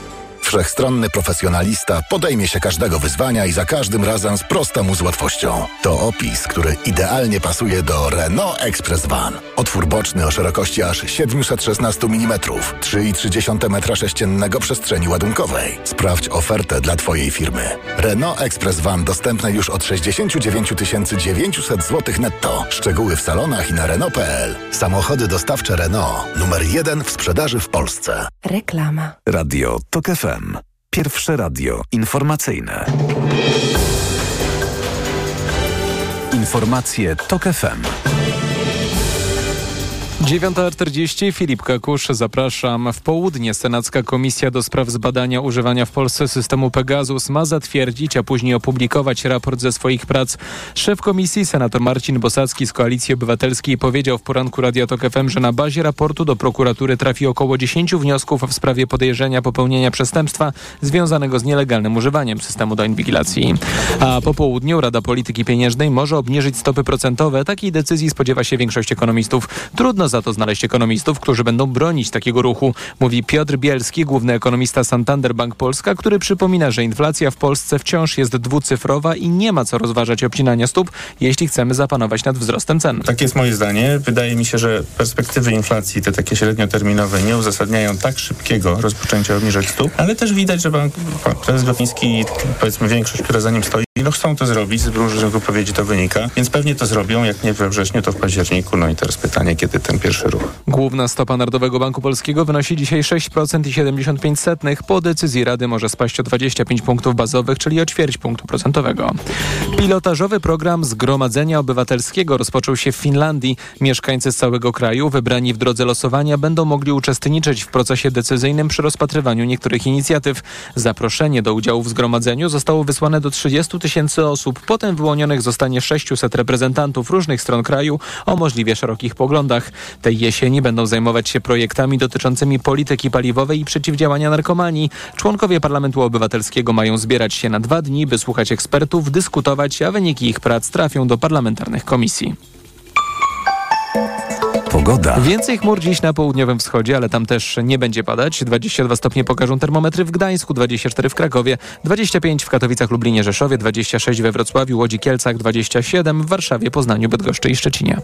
Wszechstronny profesjonalista podejmie się każdego wyzwania i za każdym razem sprosta mu z łatwością. To opis, który idealnie pasuje do Renault Express Van. Otwór boczny o szerokości aż 716 mm, 3,3 m3 przestrzeni ładunkowej. Sprawdź ofertę dla Twojej firmy. Renault Express Van dostępne już od 69 900 zł netto. Szczegóły w salonach i na Renault.pl. Samochody dostawcze Renault. Numer jeden w sprzedaży w Polsce. Reklama. Radio TOK FM. Pierwsze radio informacyjne. Informacje TOK FM. 9.40 Filip Kakusz, zapraszam. W południe Senacka Komisja do Spraw Zbadania Używania w Polsce systemu Pegasus ma zatwierdzić, a później opublikować raport ze swoich prac. Szef komisji, senator Marcin Bosacki z Koalicji Obywatelskiej powiedział w poranku Radia Tok FM, że na bazie raportu do prokuratury trafi około 10 wniosków w sprawie podejrzenia popełnienia przestępstwa związanego z nielegalnym używaniem systemu do inwigilacji. A po południu Rada Polityki Pieniężnej może obniżyć stopy procentowe. Takiej decyzji spodziewa się większość ekonomistów. Trudno za to znaleźć ekonomistów, którzy będą bronić takiego ruchu, mówi Piotr Bielski, główny ekonomista Santander Bank Polska, który przypomina, że inflacja w Polsce wciąż jest dwucyfrowa i nie ma co rozważać obcinania stóp, jeśli chcemy zapanować nad wzrostem cen. Tak jest moje zdanie. Wydaje mi się, że perspektywy inflacji, te takie średnioterminowe, nie uzasadniają tak szybkiego rozpoczęcia obniżek stóp, ale też widać, że bank, prezes Glapiński powiedzmy większość, która za nim stoi, no chcą to zrobić, z różnych wypowiedzi to wynika, więc pewnie to zrobią, jak nie we wrześniu, to w październiku. No i teraz pytanie, kiedy ten pierwszy ruch. Główna stopa Narodowego Banku Polskiego wynosi dzisiaj 6% i 75 setnych. Po decyzji Rady może spaść o 25 punktów bazowych, czyli o ćwierć punktu procentowego. Pilotażowy program Zgromadzenia Obywatelskiego rozpoczął się w Finlandii. Mieszkańcy z całego kraju wybrani w drodze losowania będą mogli uczestniczyć w procesie decyzyjnym przy rozpatrywaniu niektórych inicjatyw. Zaproszenie do udziału w zgromadzeniu zostało wysłane do 30 tysięcy osób. Potem wyłonionych zostanie 600 reprezentantów różnych stron kraju o możliwie szerokich poglądach. Tej jesieni będą zajmować się projektami dotyczącymi polityki paliwowej i przeciwdziałania narkomanii. Członkowie Parlamentu Obywatelskiego mają zbierać się na dwa dni, by słuchać ekspertów, dyskutować, a wyniki ich prac trafią do parlamentarnych komisji. Pogoda. Więcej chmur dziś na południowym wschodzie, ale tam też nie będzie padać. 22 stopnie pokażą termometry w Gdańsku, 24 w Krakowie, 25 w Katowicach, Lublinie, Rzeszowie, 26 we Wrocławiu, Łodzi, Kielcach, 27 w Warszawie, Poznaniu, Bydgoszczy i Szczecinie.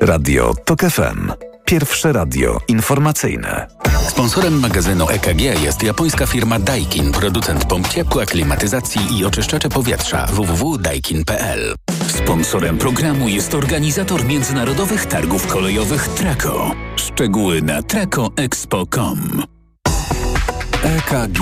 Radio TOK FM. Pierwsze radio informacyjne. Sponsorem magazynu EKG jest japońska firma Daikin, producent pomp ciepła, klimatyzacji i oczyszczacze powietrza www.daikin.pl. Sponsorem programu jest organizator międzynarodowych targów kolejowych Traco. Szczegóły na tracoexpo.com. EKG.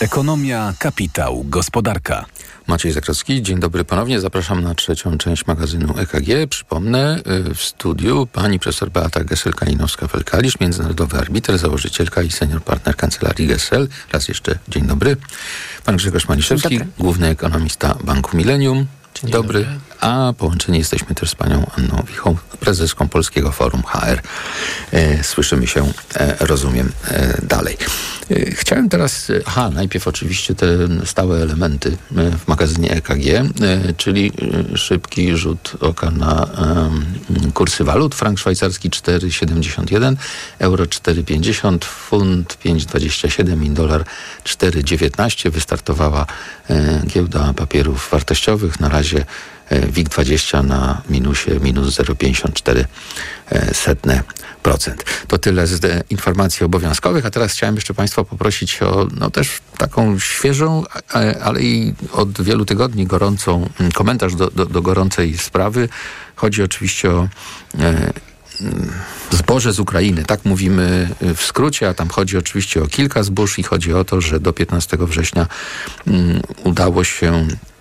Ekonomia, kapitał, gospodarka. Maciej Zakrowski, dzień dobry ponownie. Zapraszam na trzecią część magazynu EKG. Przypomnę, y, w studiu pani profesor Beata Gessel-Kalinowska-Felkalisz, międzynarodowy arbiter, założycielka i senior partner kancelarii Gessel. Raz jeszcze dzień dobry. Pan Grzegorz Maliszewski, główny ekonomista Banku Millennium. Dzień, dobry. A połączeni jesteśmy też z panią Anną Wichą, prezeską Polskiego Forum HR. E, słyszymy się, e, rozumiem, e, dalej. Chciałem teraz, aha, najpierw oczywiście te stałe elementy w magazynie EKG, czyli szybki rzut oka na kursy walut. Frank szwajcarski 4,71, euro 4,50, funt 5,27 i dolar 4,19. Wystartowała giełda papierów wartościowych. Na razie WIG20 na minusie minus 0,54 e, setne procent. To tyle z e, informacji obowiązkowych, a teraz chciałem jeszcze Państwa poprosić o no też taką świeżą, ale i od wielu tygodni gorącą mm, komentarz do, do, do gorącej sprawy. Chodzi oczywiście o e, zboże z Ukrainy. Tak mówimy w skrócie, a tam chodzi oczywiście o kilka zbóż i chodzi o to, że do 15 września mm, udało się e,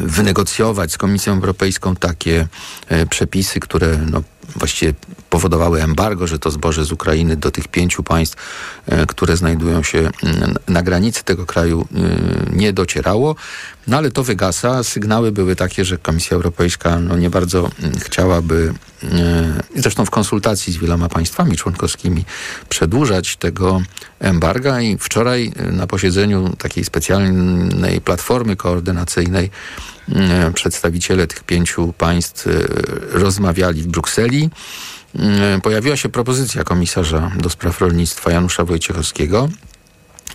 wynegocjować z Komisją Europejską takie e, przepisy, które no, właściwie powodowały embargo, że to zboże z Ukrainy do tych pięciu państw, e, które znajdują się mm, na granicy tego kraju, e, nie docierało. No ale to wygasa. Sygnały były takie, że Komisja Europejska no, nie bardzo mm, chciałaby, e, zresztą w konsultacji z wieloma państwami członkowskimi, przedłużać tego embarga i wczoraj na posiedzeniu takiej specjalnej platformy koordynacyjnej przedstawiciele tych pięciu państw e, rozmawiali w Brukseli. E, Pojawiła się propozycja komisarza do spraw rolnictwa Janusza Wojciechowskiego,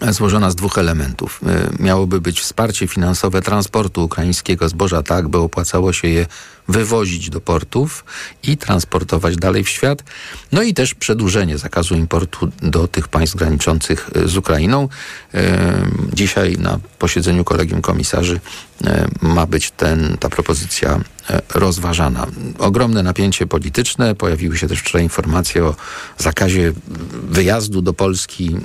złożona z dwóch elementów. Miałoby być wsparcie finansowe transportu ukraińskiego zboża tak, by opłacało się je wywozić do portów i transportować dalej w świat. No i też przedłużenie zakazu importu do tych państw graniczących y, z Ukrainą. Y, Dzisiaj na posiedzeniu kolegium komisarzy y, ma być ten, ta propozycja rozważana. Ogromne napięcie polityczne. Pojawiły się też wczoraj informacje o zakazie wyjazdu do Polski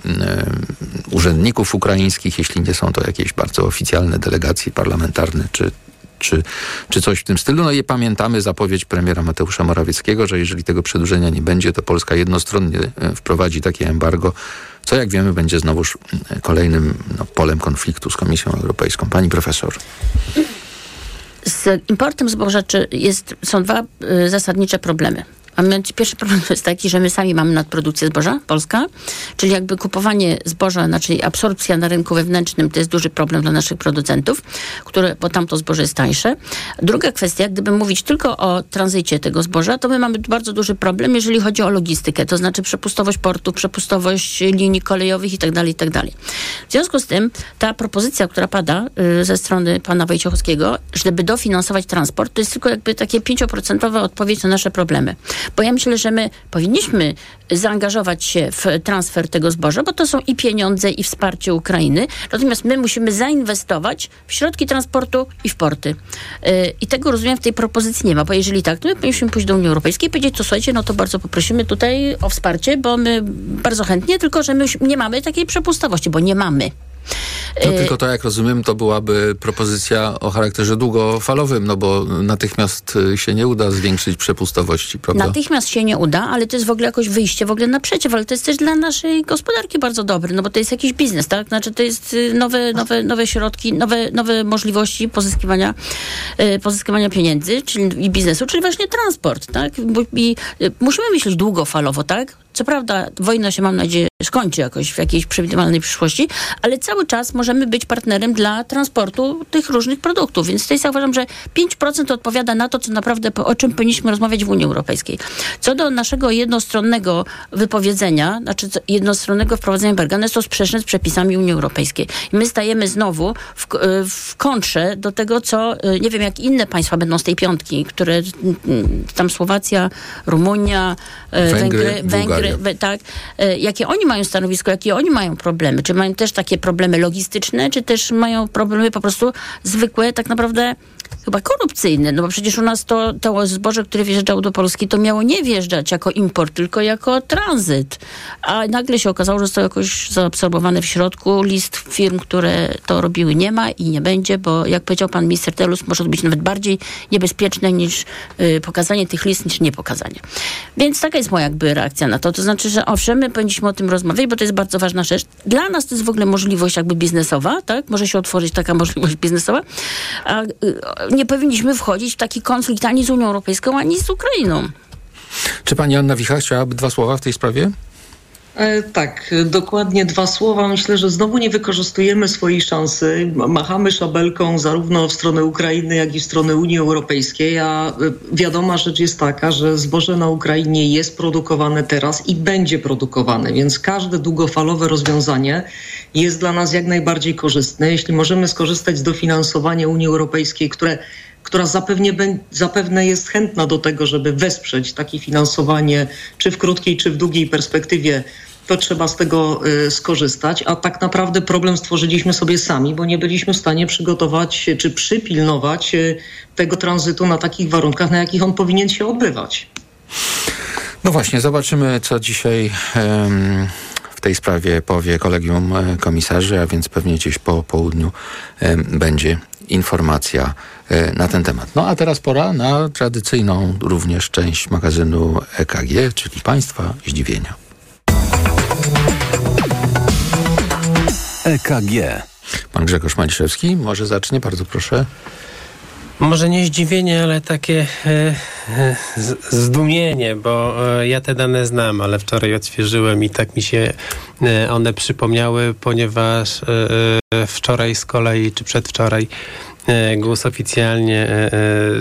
urzędników ukraińskich, jeśli nie są to jakieś bardzo oficjalne delegacje parlamentarne czy czy, czy coś w tym stylu. No i pamiętamy zapowiedź premiera Mateusza Morawieckiego, że jeżeli tego przedłużenia nie będzie, to Polska jednostronnie e, wprowadzi takie embargo, co jak wiemy będzie znowuż e, kolejnym no, polem konfliktu z Komisją Europejską. Pani profesor. Z importem zboża jest, są dwa y, zasadnicze problemy. Mianowicie pierwszy problem jest taki, że my sami mamy nadprodukcję zboża, Polska, czyli jakby kupowanie zboża, znaczy absorpcja na rynku wewnętrznym to jest duży problem dla naszych producentów, które, bo tam to zboże jest tańsze. Druga kwestia, gdyby mówić tylko o tranzycie tego zboża, to my mamy bardzo duży problem, jeżeli chodzi o logistykę, to znaczy przepustowość portu, przepustowość linii kolejowych itd., itd. W związku z tym ta propozycja, która pada y, ze strony pana Wojciechowskiego, żeby dofinansować transport, to jest tylko jakby takie 5% odpowiedź na nasze problemy. Bo ja myślę, że my powinniśmy zaangażować się w transfer tego zboża, bo to są i pieniądze, i wsparcie Ukrainy. Natomiast my musimy zainwestować w środki transportu i w porty. Yy, I tego rozumiem w tej propozycji nie ma, bo jeżeli tak, to my powinniśmy pójść do Unii Europejskiej i powiedzieć, to słuchajcie, no to bardzo poprosimy tutaj o wsparcie, bo my bardzo chętnie, tylko że my nie mamy takiej przepustowości, bo nie mamy. No Y, tylko to, jak rozumiem, to byłaby propozycja o charakterze długofalowym, no bo natychmiast y, się nie uda zwiększyć przepustowości, prawda? Natychmiast się nie uda, ale to jest w ogóle jakoś wyjście w ogóle naprzeciw, ale to jest też dla naszej gospodarki bardzo dobre, no bo to jest jakiś biznes, tak? Znaczy to jest y, nowe, nowe, nowe środki, nowe, nowe możliwości pozyskiwania, pozyskiwania pieniędzy czyli, i biznesu, czyli właśnie transport, tak? I musimy myśleć długofalowo, tak? Co prawda wojna się, mam nadzieję, skończy jakoś w jakiejś przewidywalnej przyszłości, ale cały czas możemy być partnerem dla transportu tych różnych produktów. Więc tutaj ja uważam, że 5% odpowiada na to, co naprawdę, o czym powinniśmy rozmawiać w Unii Europejskiej. Co do naszego jednostronnego wypowiedzenia, znaczy jednostronnego wprowadzenia embarga, jest to sprzeczne z przepisami Unii Europejskiej. I my stajemy znowu w, w kontrze do tego, co, nie wiem, jak inne państwa będą z tej piątki, które tam Słowacja, Rumunia, Węgry, Węgry, Węgry tak, jakie oni mają stanowisko, jakie oni mają problemy. Czy mają też takie problemy logistyczne, czy też mają problemy po prostu zwykłe, tak naprawdę chyba korupcyjne, no bo przecież u nas to, to zboże, które wjeżdżało do Polski, to miało nie wjeżdżać jako import, tylko jako tranzyt. A nagle się okazało, że zostało jakoś zaabsorbowane w środku. List firm, które to robiły nie ma i nie będzie, bo jak powiedział pan minister Telus, może to być nawet bardziej niebezpieczne niż y, pokazanie tych list, niż niepokazanie. Więc taka jest moja jakby reakcja na to. To znaczy, że owszem, my powinniśmy o tym rozmawiać, bo to jest bardzo ważna rzecz. Dla nas to jest w ogóle możliwość jakby biznesowa, tak? Może się otworzyć taka możliwość biznesowa. A, y, nie powinniśmy wchodzić w taki konflikt ani z Unią Europejską, ani z Ukrainą. Czy pani Anna Wicha chciałaby dwa słowa w tej sprawie? E, tak, dokładnie dwa słowa. Myślę, że znowu nie wykorzystujemy swojej szansy. Machamy szabelką zarówno w stronę Ukrainy, jak i w stronę Unii Europejskiej, a e, wiadoma rzecz jest taka, że zboże na Ukrainie jest produkowane teraz i będzie produkowane, więc każde długofalowe rozwiązanie jest dla nas jak najbardziej korzystne. Jeśli możemy skorzystać z dofinansowania Unii Europejskiej, które która zapewne, zapewne jest chętna do tego, żeby wesprzeć takie finansowanie, czy w krótkiej, czy w długiej perspektywie, to trzeba z tego y, skorzystać. A tak naprawdę problem stworzyliśmy sobie sami, bo nie byliśmy w stanie przygotować czy przypilnować y, tego tranzytu na takich warunkach, na jakich on powinien się odbywać. No właśnie, zobaczymy, co dzisiaj. Um tej sprawie powie kolegium e, komisarzy, a więc pewnie gdzieś po południu będzie informacja e, na ten temat. No a teraz pora na tradycyjną również część magazynu EKG, czyli Państwa Zdziwienia. EKG. Pan Grzegorz Maliszewski, może zacznie, bardzo proszę. Może nie zdziwienie, ale takie e, e, zdumienie, bo e, ja te dane znam, ale wczoraj odświeżyłem i tak mi się one przypomniały, ponieważ wczoraj z kolei, czy przedwczoraj, GUS oficjalnie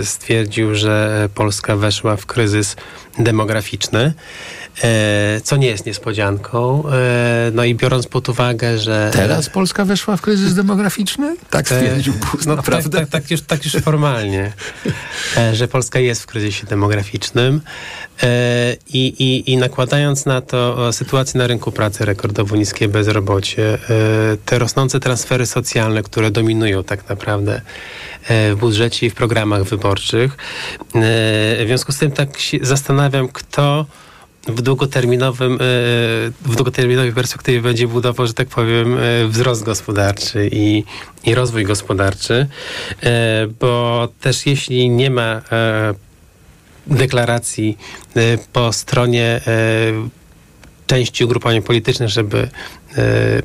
stwierdził, że Polska weszła w kryzys demograficzny. E, co nie jest niespodzianką. E, no i biorąc pod uwagę, że... Teraz Polska weszła w kryzys demograficzny? Tak stwierdził Bus, no? Tak, tak, tak, już, tak już formalnie, e, że Polska jest w kryzysie demograficznym i, i, i nakładając na to sytuację na rynku pracy, rekordowo niskie bezrobocie, te rosnące transfery socjalne, które dominują tak naprawdę w budżecie i w programach wyborczych. W związku z tym tak się zastanawiam, kto w długoterminowym, e, w długoterminowej perspektywie będzie budował, że tak powiem, e, wzrost gospodarczy i, i rozwój gospodarczy, e, bo też jeśli nie ma deklaracji po stronie części ugrupowań politycznych, żeby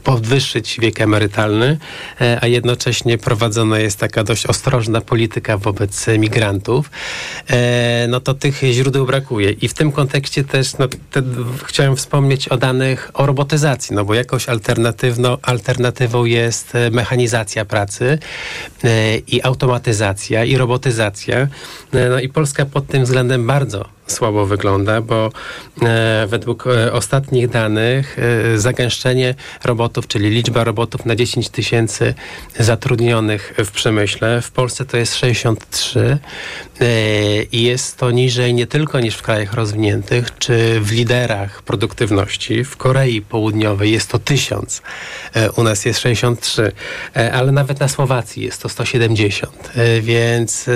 podwyższyć wiek emerytalny, e, a jednocześnie prowadzona jest taka dość ostrożna polityka wobec migrantów, e, no to tych źródeł brakuje. I w tym kontekście też no, te, chciałem wspomnieć o danych o robotyzacji, no bo jakoś alternatywno, alternatywą jest mechanizacja pracy i automatyzacja i robotyzacja. No i Polska pod tym względem bardzo słabo wygląda, bo według ostatnich danych zagęszczenie robotów, czyli liczba robotów na 10 tysięcy zatrudnionych w przemyśle. W Polsce to jest 63 e, i jest to niżej nie tylko niż w krajach rozwiniętych, czy w liderach produktywności. W Korei Południowej jest to 1000, e, u nas jest 63, e, ale nawet na Słowacji jest to 170, więc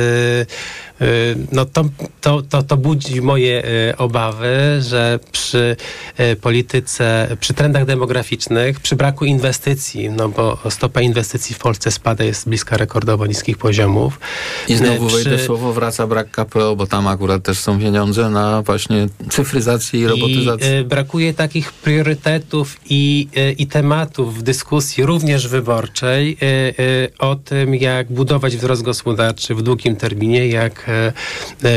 no to, to, to, to budzi moje y, obawy, że przy y, polityce, przy trendach demograficznych, przy braku inwestycji, no bo stopa inwestycji w Polsce spada, jest bliska rekordowo niskich poziomów. I znowu przy... wejdę słowo, wraca brak KPO, bo tam akurat też są pieniądze na właśnie cyfryzację i robotyzację. I brakuje takich priorytetów i, i tematów w dyskusji, również wyborczej, o tym, jak budować wzrost gospodarczy w długim terminie, jak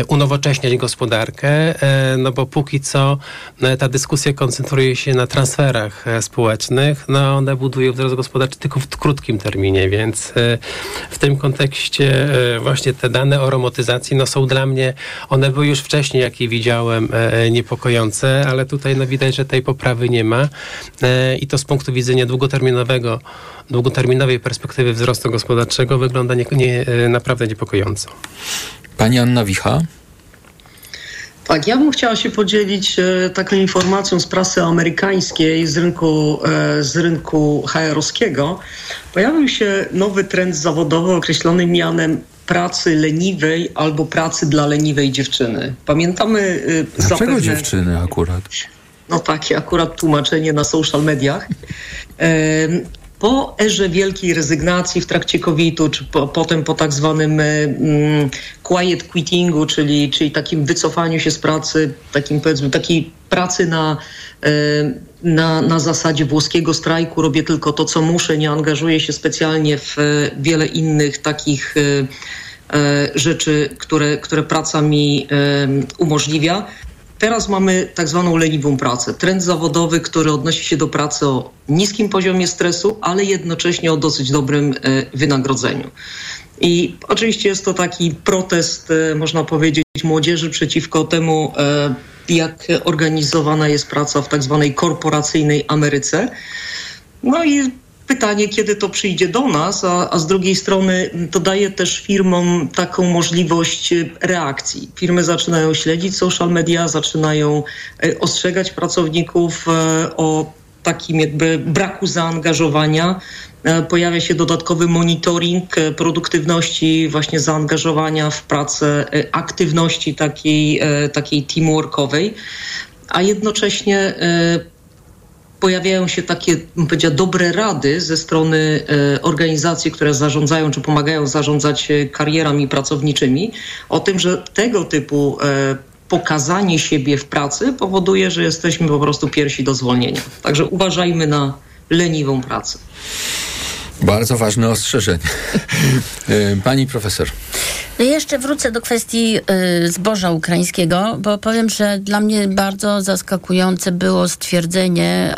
unowocześniać gospodarkę, e, no bo póki co e, ta dyskusja koncentruje się na transferach e, społecznych, no one budują wzrost gospodarczy tylko w krótkim terminie, więc e, w tym kontekście e, właśnie te dane o robotyzacji no są dla mnie, one były już wcześniej, jak je widziałem, e, niepokojące, ale tutaj no widać, że tej poprawy nie ma e, i to z punktu widzenia długoterminowego, długoterminowej perspektywy wzrostu gospodarczego wygląda nie, nie, e, naprawdę niepokojąco. Pani Anna Wicha? Tak, ja bym chciała się podzielić e, taką informacją z prasy amerykańskiej, z rynku, e, z rynku HR-owskiego. Pojawił się nowy trend zawodowy określony mianem pracy leniwej albo pracy dla leniwej dziewczyny. Pamiętamy e, Dlaczego zapewne... dziewczyny akurat? No takie akurat tłumaczenie na social mediach. Po erze wielkiej rezygnacji w trakcie COVID-u, czy po, potem po tak zwanym e, mm, quiet quittingu, czyli, czyli takim wycofaniu się z pracy, takim powiedzmy takiej pracy na, e, na, na zasadzie włoskiego strajku, robię tylko to, co muszę, nie angażuję się specjalnie w e, wiele innych takich rzeczy, które, które praca mi umożliwia. Teraz mamy tak zwaną leniwą pracę. Trend zawodowy, który odnosi się do pracy o niskim poziomie stresu, ale jednocześnie o dosyć dobrym e, wynagrodzeniu. I oczywiście jest to taki protest, e, można powiedzieć, młodzieży przeciwko temu, e, jak organizowana jest praca w tak zwanej korporacyjnej Ameryce. No i pytanie, kiedy to przyjdzie do nas, a, a z drugiej strony to daje też firmom taką możliwość e, reakcji. Firmy zaczynają śledzić social media, zaczynają e, ostrzegać pracowników e, o takim jakby braku zaangażowania. Pojawia się dodatkowy monitoring produktywności, właśnie zaangażowania w pracę, aktywności takiej, takiej teamworkowej, a jednocześnie pojawiają się takie, bym dobre rady ze strony e, organizacji, które zarządzają czy pomagają zarządzać e, karierami pracowniczymi, o tym, że tego typu e, pokazanie siebie w pracy powoduje, że jesteśmy po prostu pierwsi do zwolnienia. Także uważajmy na leniwą pracę. Bardzo ważne ostrzeżenie. E, Pani profesor. No jeszcze wrócę do kwestii y, zboża ukraińskiego, bo powiem, że dla mnie bardzo zaskakujące było stwierdzenie,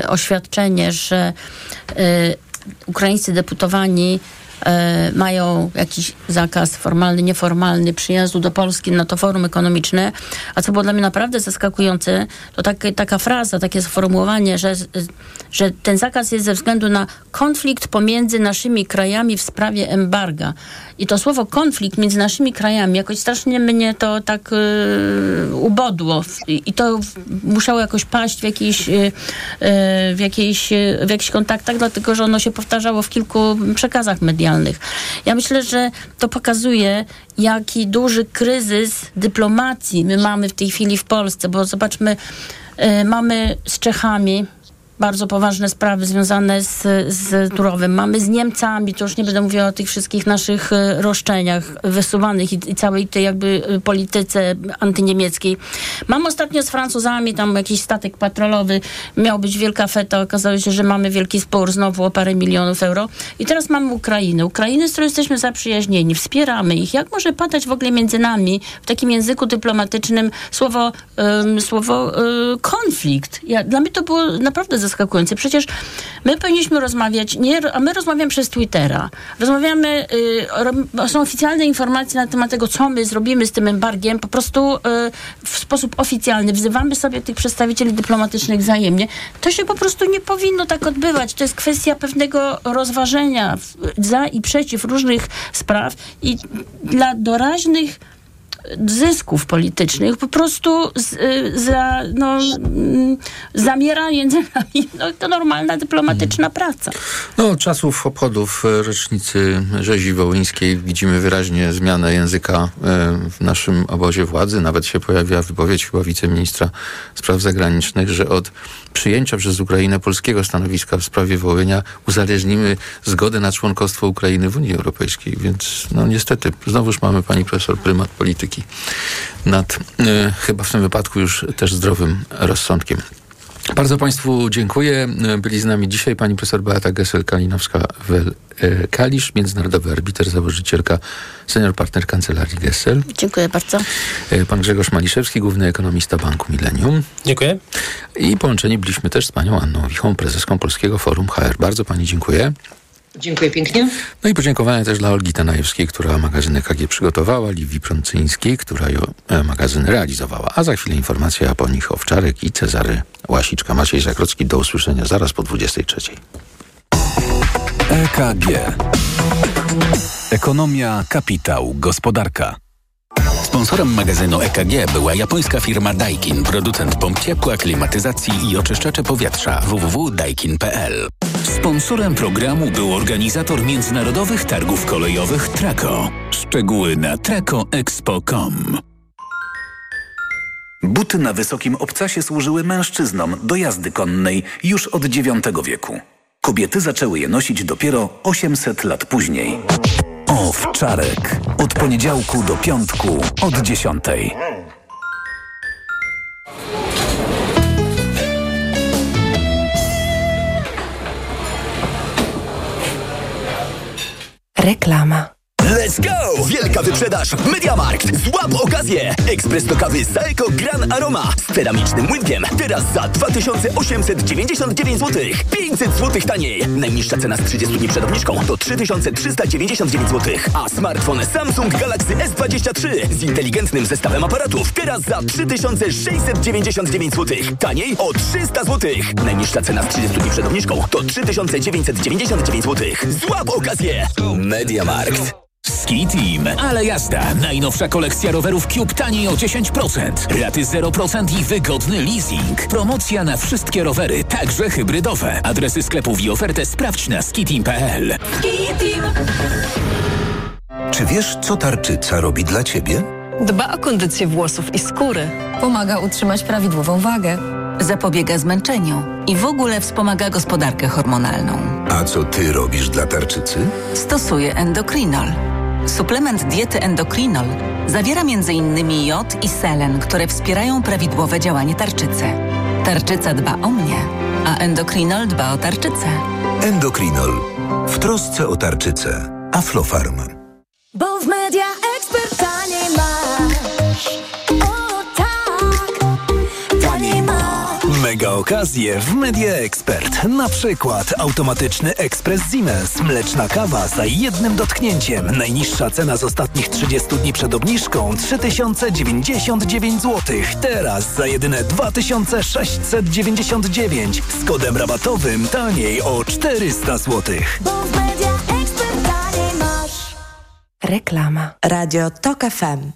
y, oświadczenie, że ukraińscy deputowani mają jakiś zakaz formalny, nieformalny przyjazdu do Polski na to forum ekonomiczne. A co było dla mnie naprawdę zaskakujące, to takie, taka fraza, takie sformułowanie, że, że ten zakaz jest ze względu na konflikt pomiędzy naszymi krajami w sprawie embarga. I to słowo konflikt między naszymi krajami jakoś strasznie mnie to tak y, ubodło. I, I to musiało jakoś paść w jakiejś, y, y, w, jakiejś, w jakichś kontaktach, dlatego że ono się powtarzało w kilku przekazach medialnych. Ja myślę, że to pokazuje, jaki duży kryzys dyplomacji my mamy w tej chwili w Polsce, bo zobaczmy, y, mamy z Czechami bardzo poważne sprawy związane z, z Turowem. Mamy z Niemcami, to już nie będę mówiła o tych wszystkich naszych e, roszczeniach wysuwanych i, i całej tej jakby e, polityce antyniemieckiej. Mam ostatnio z Francuzami, tam jakiś statek patrolowy, miał być wielka feta, okazało się, że mamy wielki spór znowu o parę milionów euro. I teraz mamy Ukrainę. Ukrainy, z którą jesteśmy zaprzyjaźnieni, wspieramy ich. Jak może padać w ogóle między nami w takim języku dyplomatycznym słowo, um, słowo um, konflikt? Ja, dla mnie to było naprawdę zaskakujące. Przecież my powinniśmy rozmawiać, nie, a my rozmawiamy przez Twittera. Rozmawiamy, y, są oficjalne informacje na temat tego, co my zrobimy z tym embargiem, po prostu y, w sposób oficjalny. Wzywamy sobie tych przedstawicieli dyplomatycznych wzajemnie. To się po prostu nie powinno tak odbywać. To jest kwestia pewnego rozważenia za i przeciw różnych spraw i dla doraźnych zysków politycznych po prostu z, y, za, no, mm, zamiera między nami no, to normalna dyplomatyczna praca. No, od czasów obchodów e, rocznicy rzezi wołyńskiej widzimy wyraźnie zmianę języka e, w naszym obozie władzy. Nawet się pojawiła wypowiedź chyba wiceministra spraw zagranicznych, że od przyjęcia przez Ukrainę polskiego stanowiska w sprawie Wołynia uzależnimy zgodę na członkostwo Ukrainy w Unii Europejskiej. Więc no niestety, znowuż mamy pani profesor prymat polityki nad e, chyba w tym wypadku już też zdrowym rozsądkiem. Bardzo Państwu dziękuję. Byli z nami dzisiaj pani profesor Beata Gessel-Kalinowska-Kalisz, międzynarodowy arbiter, założycielka, senior partner kancelarii Gessel. Dziękuję bardzo. Pan Grzegorz Maliszewski, główny ekonomista Banku Millennium. Dziękuję. I połączeni byliśmy też z panią Anną Wichą, prezeską Polskiego Forum HR. Bardzo pani dziękuję. Dziękuję pięknie. No i podziękowania też dla Olgi Tanajewskiej, która magazyn EKG przygotowała, Liwii Prącyńskiej, która ją, e, magazyn realizowała. A za chwilę informacja po nich Owczarek i Cezary Łasiczka. Maciej Zakrocki, do usłyszenia zaraz po 23. EKG. Ekonomia, kapitał, gospodarka. Sponsorem magazynu EKG była japońska firma Daikin, producent pomp ciepła, klimatyzacji i oczyszczacze powietrza www.daikin.pl. Sponsorem programu był organizator międzynarodowych targów kolejowych Traco. Szczegóły na tracoexpo.com. Buty na wysokim obcasie służyły mężczyznom do jazdy konnej już od IX wieku. Kobiety zaczęły je nosić dopiero 800 lat później. Owczarek. Od poniedziałku do piątku od 10. Reklama. Let's go! Wielka wyprzedaż Mediamarkt. Złap okazję! Ekspres do kawy Saeco Gran Aroma z ceramicznym łydkiem. Teraz za 2899 zł. 500 zł taniej. Najniższa cena z 30 dni przed obniżką to 3399 zł. A smartfon Samsung Galaxy S23 z inteligentnym zestawem aparatów. Teraz za 3699 zł. Taniej o 300 zł. Najniższa cena z 30 dni przed obniżką to 3999 zł. Złap okazję! Mediamarkt. Ski Team, ale jazda. Najnowsza kolekcja rowerów Cube taniej o 10%. Raty 0% i wygodny leasing. Promocja na wszystkie rowery, także hybrydowe. Adresy sklepów i ofertę sprawdź na skiteam.pl. Czy wiesz, co tarczyca robi dla ciebie? Dba o kondycję włosów i skóry. Pomaga utrzymać prawidłową wagę. Zapobiega zmęczeniu i w ogóle wspomaga gospodarkę hormonalną. A co ty robisz dla tarczycy? Stosuje endokrinol. Suplement diety endokrinol zawiera m.in. jod i selen, które wspierają prawidłowe działanie tarczycy. Tarczyca dba o mnie, a endokrinol dba o tarczycę. Endokrinol. W trosce o tarczycę. Aflofarm. Bo w media Mega okazje w Media Expert. Na przykład automatyczny ekspres Siemens. Mleczna kawa za jednym dotknięciem. Najniższa cena z ostatnich 30 dni przed obniżką 3099 zł. Teraz za jedyne 2699. Z kodem rabatowym taniej o 400 zł. Bo w media ekspert taniej masz. Reklama. Radio TOK FM.